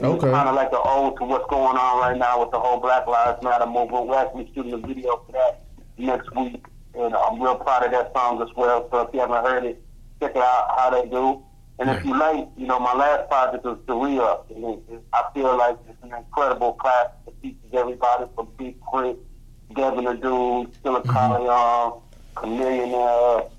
Okay. Kind of like the ode to what's going on right now with the whole Black Lives Matter movement. We're actually shooting a video for that next week, and I'm real proud of that song as well. So if you haven't heard it, check it out. How They Do. And if you like, you know, my last project was The Re-Up. And it, it, I feel like it's an incredible class that features everybody from Big K.R.I.T., Devin the Dude, Silicon, mm-hmm. Chamillionaire,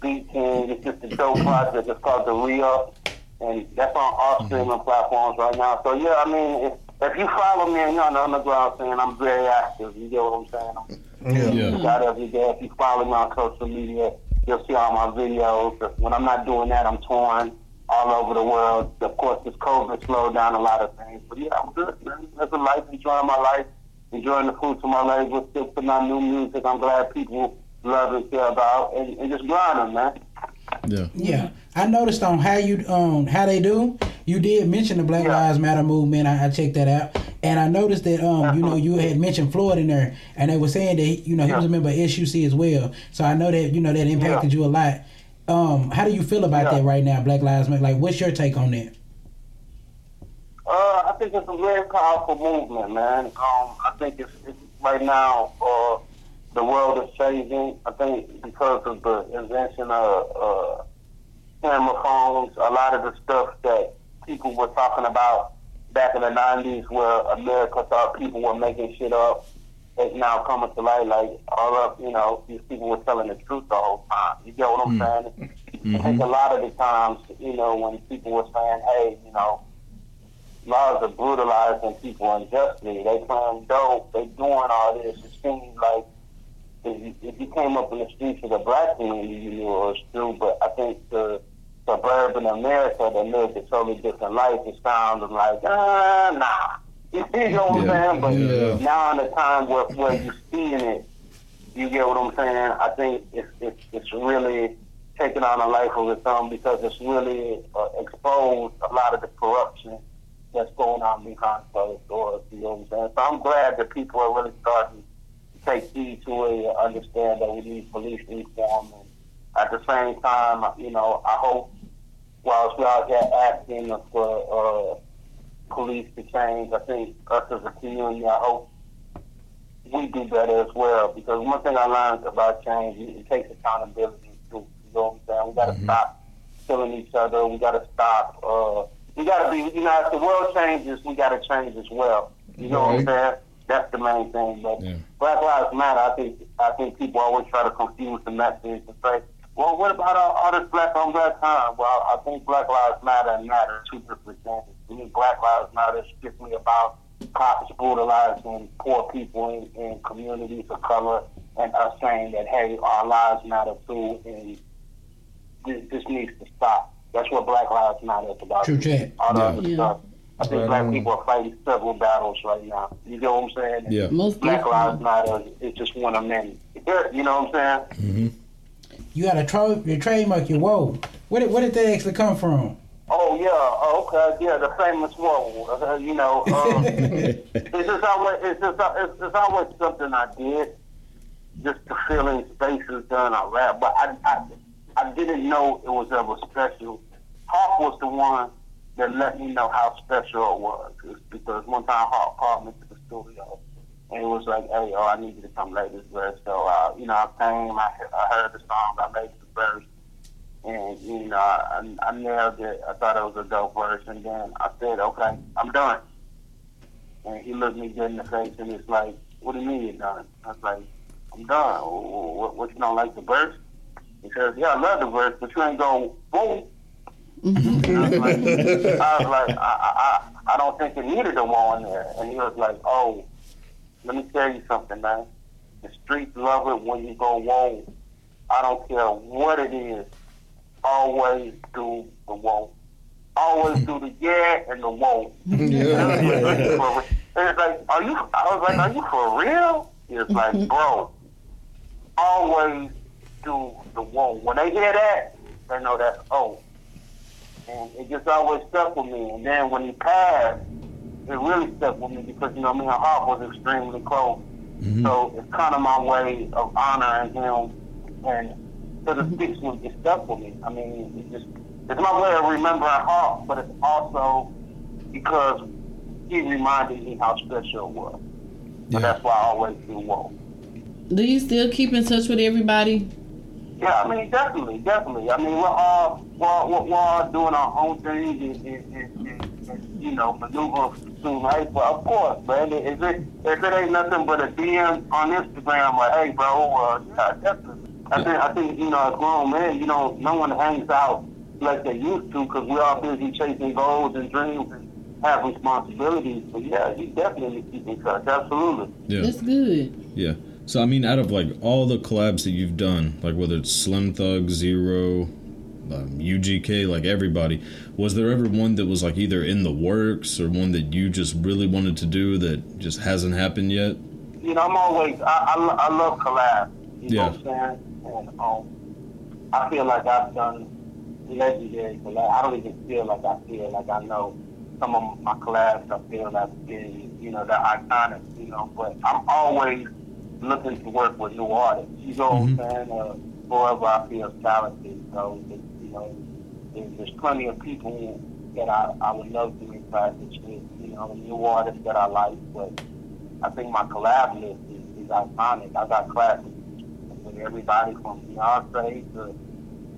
Beat King. It's just a dope project. It's called The Re-Up. And that's on all mm-hmm. streaming platforms right now. So, yeah, I mean, if, if you follow me and you're on the underground scene, I'm very active. You get what I'm saying? I'm Yeah. Yeah. out every day. If you follow me on social media, you'll see all my videos. When I'm not doing that, I'm touring all over the world. Of course, this COVID slowed down a lot of things. But yeah, I'm good, man. Living life, enjoying my life, enjoying the fruits of my labor, still putting out new music. I'm glad people love and care about, and, and just grinding, man. Yeah. Yeah, I noticed on how you um how they do. You did mention the Black Lives Matter movement. I, I checked that out, and I noticed that um you know you had mentioned Floyd in there, and they were saying that you know he was a member of SUC as well. So I know that you know that impacted you a lot. Um, how do you feel about Yeah. that right now, Black Lives Matter? Like, what's your take on that? Uh, I think it's a very powerful movement, man. Um, I think it's, it's right now. Uh, the world is changing. I think because of the invention of uh, camera phones, a lot of the stuff that people were talking about back in the '90s, where America thought people were making shit up, is now coming to light. Like all of you know, these people were telling the truth the whole time. You get what I'm saying? I think a lot of the times, you know, when people were saying, "Hey, you know." laws are brutalizing people unjustly. They playing dope. They doing all this. It seems like if you, if you came up in the streets of the black community, you knew it was true. But I think the suburban America that lived a totally different life is sounding like, ah, nah. You know what I'm saying? But Yeah. now in the time where, where you're seeing it, you get what I'm saying? I think it's, it's, it's really taking on a life of its own because it's really uh, exposed a lot of the corruption that's going on behind closed doors. You know what I'm saying? So I'm glad that people are really starting take heed to it and understand that we need police reform. And at the same time, you know, I hope whilst we out here asking for uh, police to change, I think us as a community, I hope we do better as well. Because one thing I learned about change, it, takes accountability too. You know what I'm saying? We got to stop killing each other. We got to stop. Uh, we got to be, you know, if the world changes, we got to change as well. You know what I'm saying? That's the main thing. But Yeah. Black Lives Matter, I think, I think people always try to confuse the message and say, well, what about all, all this black on black crime? Well, I think Black Lives Matter and Matter two different things. To me, Black Lives Matter is strictly about cops brutalizing poor people in, in communities of color and us saying that, hey, our lives matter too, and this, this needs to stop. That's what Black Lives Matter is about. True chat. All the Yeah. other Yeah. stuff. I think Right black on. people are fighting several battles right now. You know what I'm saying? Yeah. Most Black Lives. Matter is just one of many. You know what I'm saying? Mm-hmm. You got a tro- your trademark, your whoa. Where did where did that actually come from? Oh yeah, oh, okay, yeah, the famous whoa. Uh, you know, um, it's just always it's just it's, it's always something I did, just to fill in spaces during our rap. But I, I I didn't know it was ever special. Hawk was the one that let me know how special it was. It's because one time Hawk called me to the studio. And it was like, hey, oh, I need you to come lay this verse. So, uh, you know, I came, I, I heard the song, I made the verse. And, you know, I, I nailed it. I thought it was a dope verse. And then I said, okay, I'm done. And he looked me dead in the face and he's like, what do you mean you're done? I was like, I'm done. What, what you don't like the verse? He says, yeah, I love the verse, but you ain't going, boom. And I was like, I, was like I, I, I, I don't think it needed a wall in there. And he was like, oh, let me tell you something, man. The streets love it when you go, whoa. I don't care what it is. always do the whoa. Always do the yeah and the whoa. Yeah. And it's like, are you? I was like, are you for real? It's like, mm-hmm. bro, always do the whoa. When they hear that, they know that's oh. And it just always stuck with me. And then when he passed, it really stuck with me because you know me and Hawk was extremely close. Mm-hmm. So it's kind of my way of honoring him, and so the mm-hmm. sticks with it stuck with me. I mean, it just it's my way of remembering Hawk, but it's also because he reminded me how special it was. Yeah. And that's why I always do whoa. Do you still keep in touch with everybody? Yeah, I mean, definitely, definitely. I mean, we're all we're, all- we're, we're all doing our own thing and, and, and, and, and you know, maneuver soon, right? But of course, man, if it if it ain't nothing but a DM on Instagram, like, hey, bro, uh, yeah, definitely. I think I think you know, as grown men, you know, no one hangs out like they used to because we're all busy chasing goals and dreams and have responsibilities. But yeah, you definitely keep in touch. Absolutely. Yeah. That's good. Yeah. So I mean, out of like all the collabs that you've done, like whether it's Slim Thug, Z-Ro, um, UGK, like everybody, was there ever one that was like either in the works or one that you just really wanted to do that just hasn't happened yet? you know, I'm always I I, I love collabs. You Yeah. know what I'm saying? And um, I feel like I've done legendary collabs. I don't even feel like I feel like I know some of my collabs. I feel like been you know they're iconic. You know, but I'm always looking to work with new artists. You know what I'm saying? Uh, whoever I feel talented. So you know, there's, there's plenty of people that I I would love to make practice with. You know, new artists that I like, but. I think my collab list is, is iconic. I got classes with everybody from Beyonce to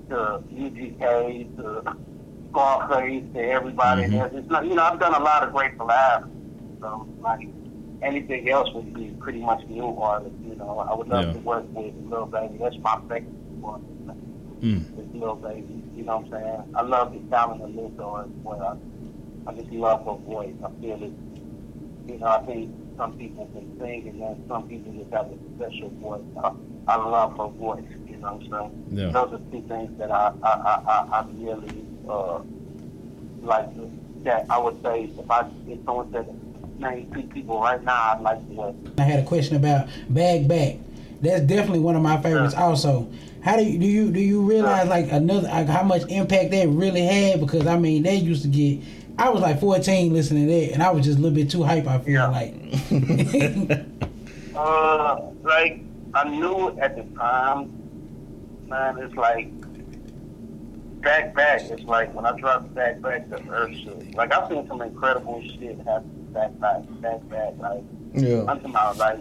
to UGK to Scarface to everybody. Mhm. It's not, you know, I've done a lot of great collabs. So like anything else would be pretty much new artists. You know, I would love Yeah. to work with Lil Baby. That's my favorite one. Mm. Is Lil Baby. You know what I'm saying? I love the talent of Lizzo as well. I, I just love her voice. I feel it. You know, I think some people can sing and then some people just have a special voice. I, I love her voice, you know what I'm saying? Yeah. Those are two things that I, I, I, I, I really uh, like that I would say if I if someone said name people right now I'd like to. I had a question about Bag Back. That's definitely one of my favorites. Also, how do you do you do you realize like another like how much impact that really had? Because I mean, they used to get. I was like 14 listening to that, and I was just a little bit too hype. I feel Yeah. like. Uh, like I knew at the time, man. It's like back back. It's like when I dropped back back the earth shit. Like I've seen some incredible shit happen back back back back. Like Yeah. I'm talking about like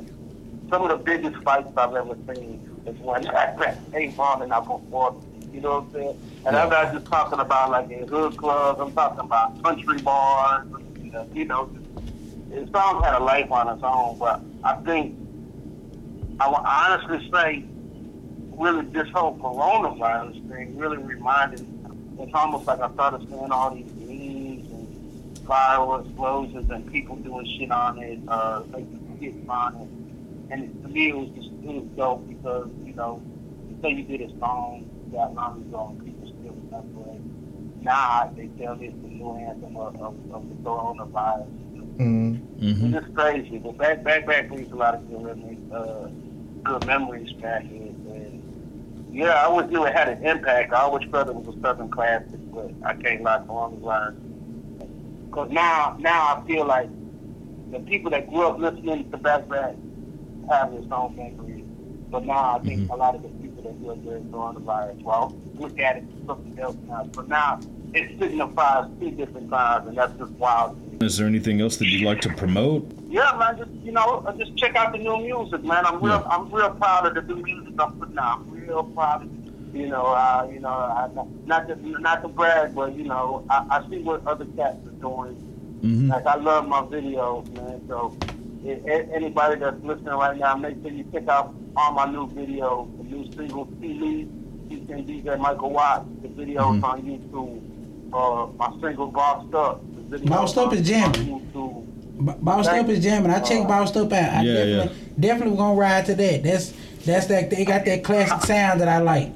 some of the biggest fights I've ever seen is when back back came on and I performed. You know what I'm saying? And I'm not just talking about like in hood clubs. I'm talking about country bars. You know, you know song had a life on its own, but I think I will honestly say, really, this whole coronavirus thing really reminded. It's almost like I started seeing all these and viral explosions and people doing shit on it, uh, making skits on it, and it, to me, it was just it was dope because you know, you say you did a song that long ago and people still remember it. Now they tell this the new anthem of, of, of the coronavirus. Mm. hmm It's just crazy. But back, back, back brings a lot of good memories, uh, good memories back in. And yeah, I always knew it had an impact. I always felt it was a Southern classic, but I can't lie to long learn. Because now, now I feel like the people that grew up listening to back, back have this own memories. But now I think mm-hmm. a lot of the people that grew up during the coronavirus, well, look at it something else now. But now it signifies two different times, and that's just wild. Is there anything else that you'd like to promote? Yeah, man. Just you know, just check out the new music, man. I'm real, Yeah. I'm real proud of the new music I'm putting out. I'm real proud of, you know, uh, you know, I, not to not to brag, but you know, I, I see what other cats are doing. hmm Like I love my videos, man. So if, if anybody that's listening right now, make sure you check out all my new videos, the new single "Tea Leaf," featuring DJ Michael Watts. The videos Mhm. on YouTube. Uh, my single "Bossed Up." The videos Bossed Up is jamming. on YouTube. B- Bossed Up is jamming. I check Bossed Up out. I Yeah, definitely, definitely gonna ride to that. That's that's that. They got that classic sound that I like.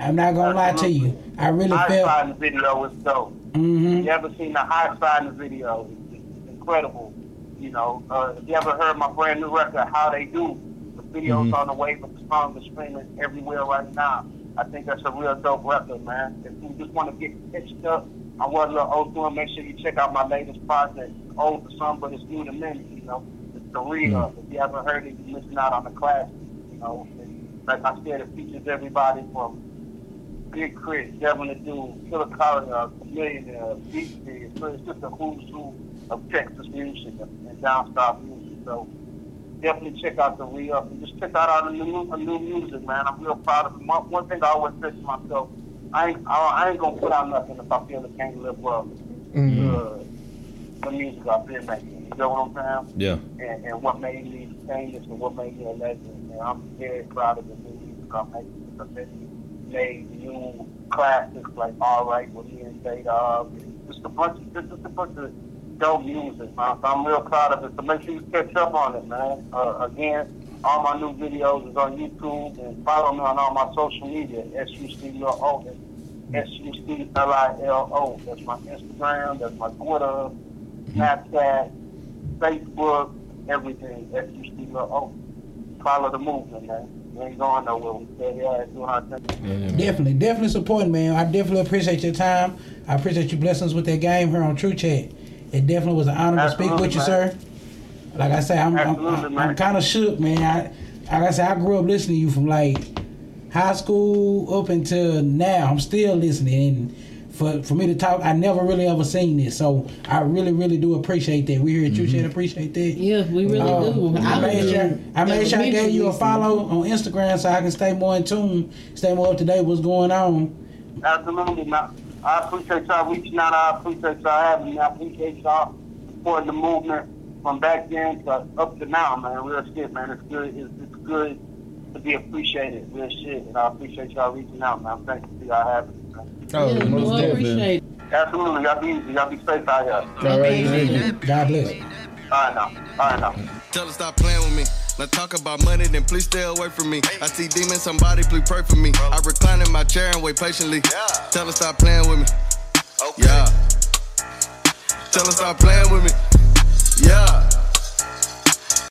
I'm not gonna lie to you. I really High felt. siding video was dope. hmm You ever seen the high siding video? It's, incredible. You know, uh, if you ever heard my brand new record, How They Do, the video's on the way, but the song is streaming everywhere right now. I think that's a real dope record, man. If you just want to get pitched up on what Lil O's doing, make sure you check out my latest project. Old to some, but it's new to many, you know. It's the real. If you haven't heard it, you're missing out on the classics, you know. And like I said, it features everybody from Big Chris, Devin the Dude, Killa Kyleon, uh, Millionaire, uh, Beat Beard. So it's just a who's who of Texas music and, down south music. So definitely check out the re-up and just check out the new, uh, new music, man. I'm real proud of it. One, one thing I always say to myself, I ain't, I, I ain't gonna put out nothing if I feel it can't live up to the music I've been making. You know what I'm saying? Yeah. and, and what made me famous and what made me a legend. And I'm very proud of the new music I'm making because new classics like All Right with me and Dog. Just a bunch of just, just a bunch of dope music, man. So I'm real proud of it. So make sure you catch up on it, man. Uh, again, all my new videos is on YouTube and follow me on all my social media. S-U-C Lil That's my Instagram. That's my Twitter, Snapchat, Facebook, everything. S-U-C Follow the movement, man. We ain't going nowhere. We stay there doing our thing. Yeah, yeah. Definitely, definitely supporting, man. I definitely appreciate your time. I appreciate your blessings with that game here on True Chat. It definitely was an honor to speak with you, sir. Like I say, I'm I'm, Absolutely, I'm, kind of shook, man. I like I said, I grew up listening to you from like high school up until now. I'm still listening, and for for me to talk, I never really ever seen this, so I really, really do appreciate that. We here at True Chat appreciate that. Yeah, we really Uh, do. I made sure I made sure I gave you a follow on Instagram so I can stay more in tune, stay more up to date what's going on. Absolutely, man. I appreciate y'all reaching out. I appreciate y'all having me. I appreciate y'all supporting the movement from back then to up to now, man. Real shit, man. It's good. It's, it's good to be appreciated. Real shit. And I appreciate y'all reaching out, man. Thank you for y'all having me, man. Oh, Yeah, most no, I definitely. appreciate it. Absolutely. Y'all be. Y'all be safe out here. All right, man. God bless. All right, now. All right, now. Tell her stop playing with me. Let's talk about money, then please stay away from me. I see demons, somebody please pray for me. I recline in my chair and wait patiently. Tell her stop playing with me. Yeah. Tell her stop playing with me. Yeah.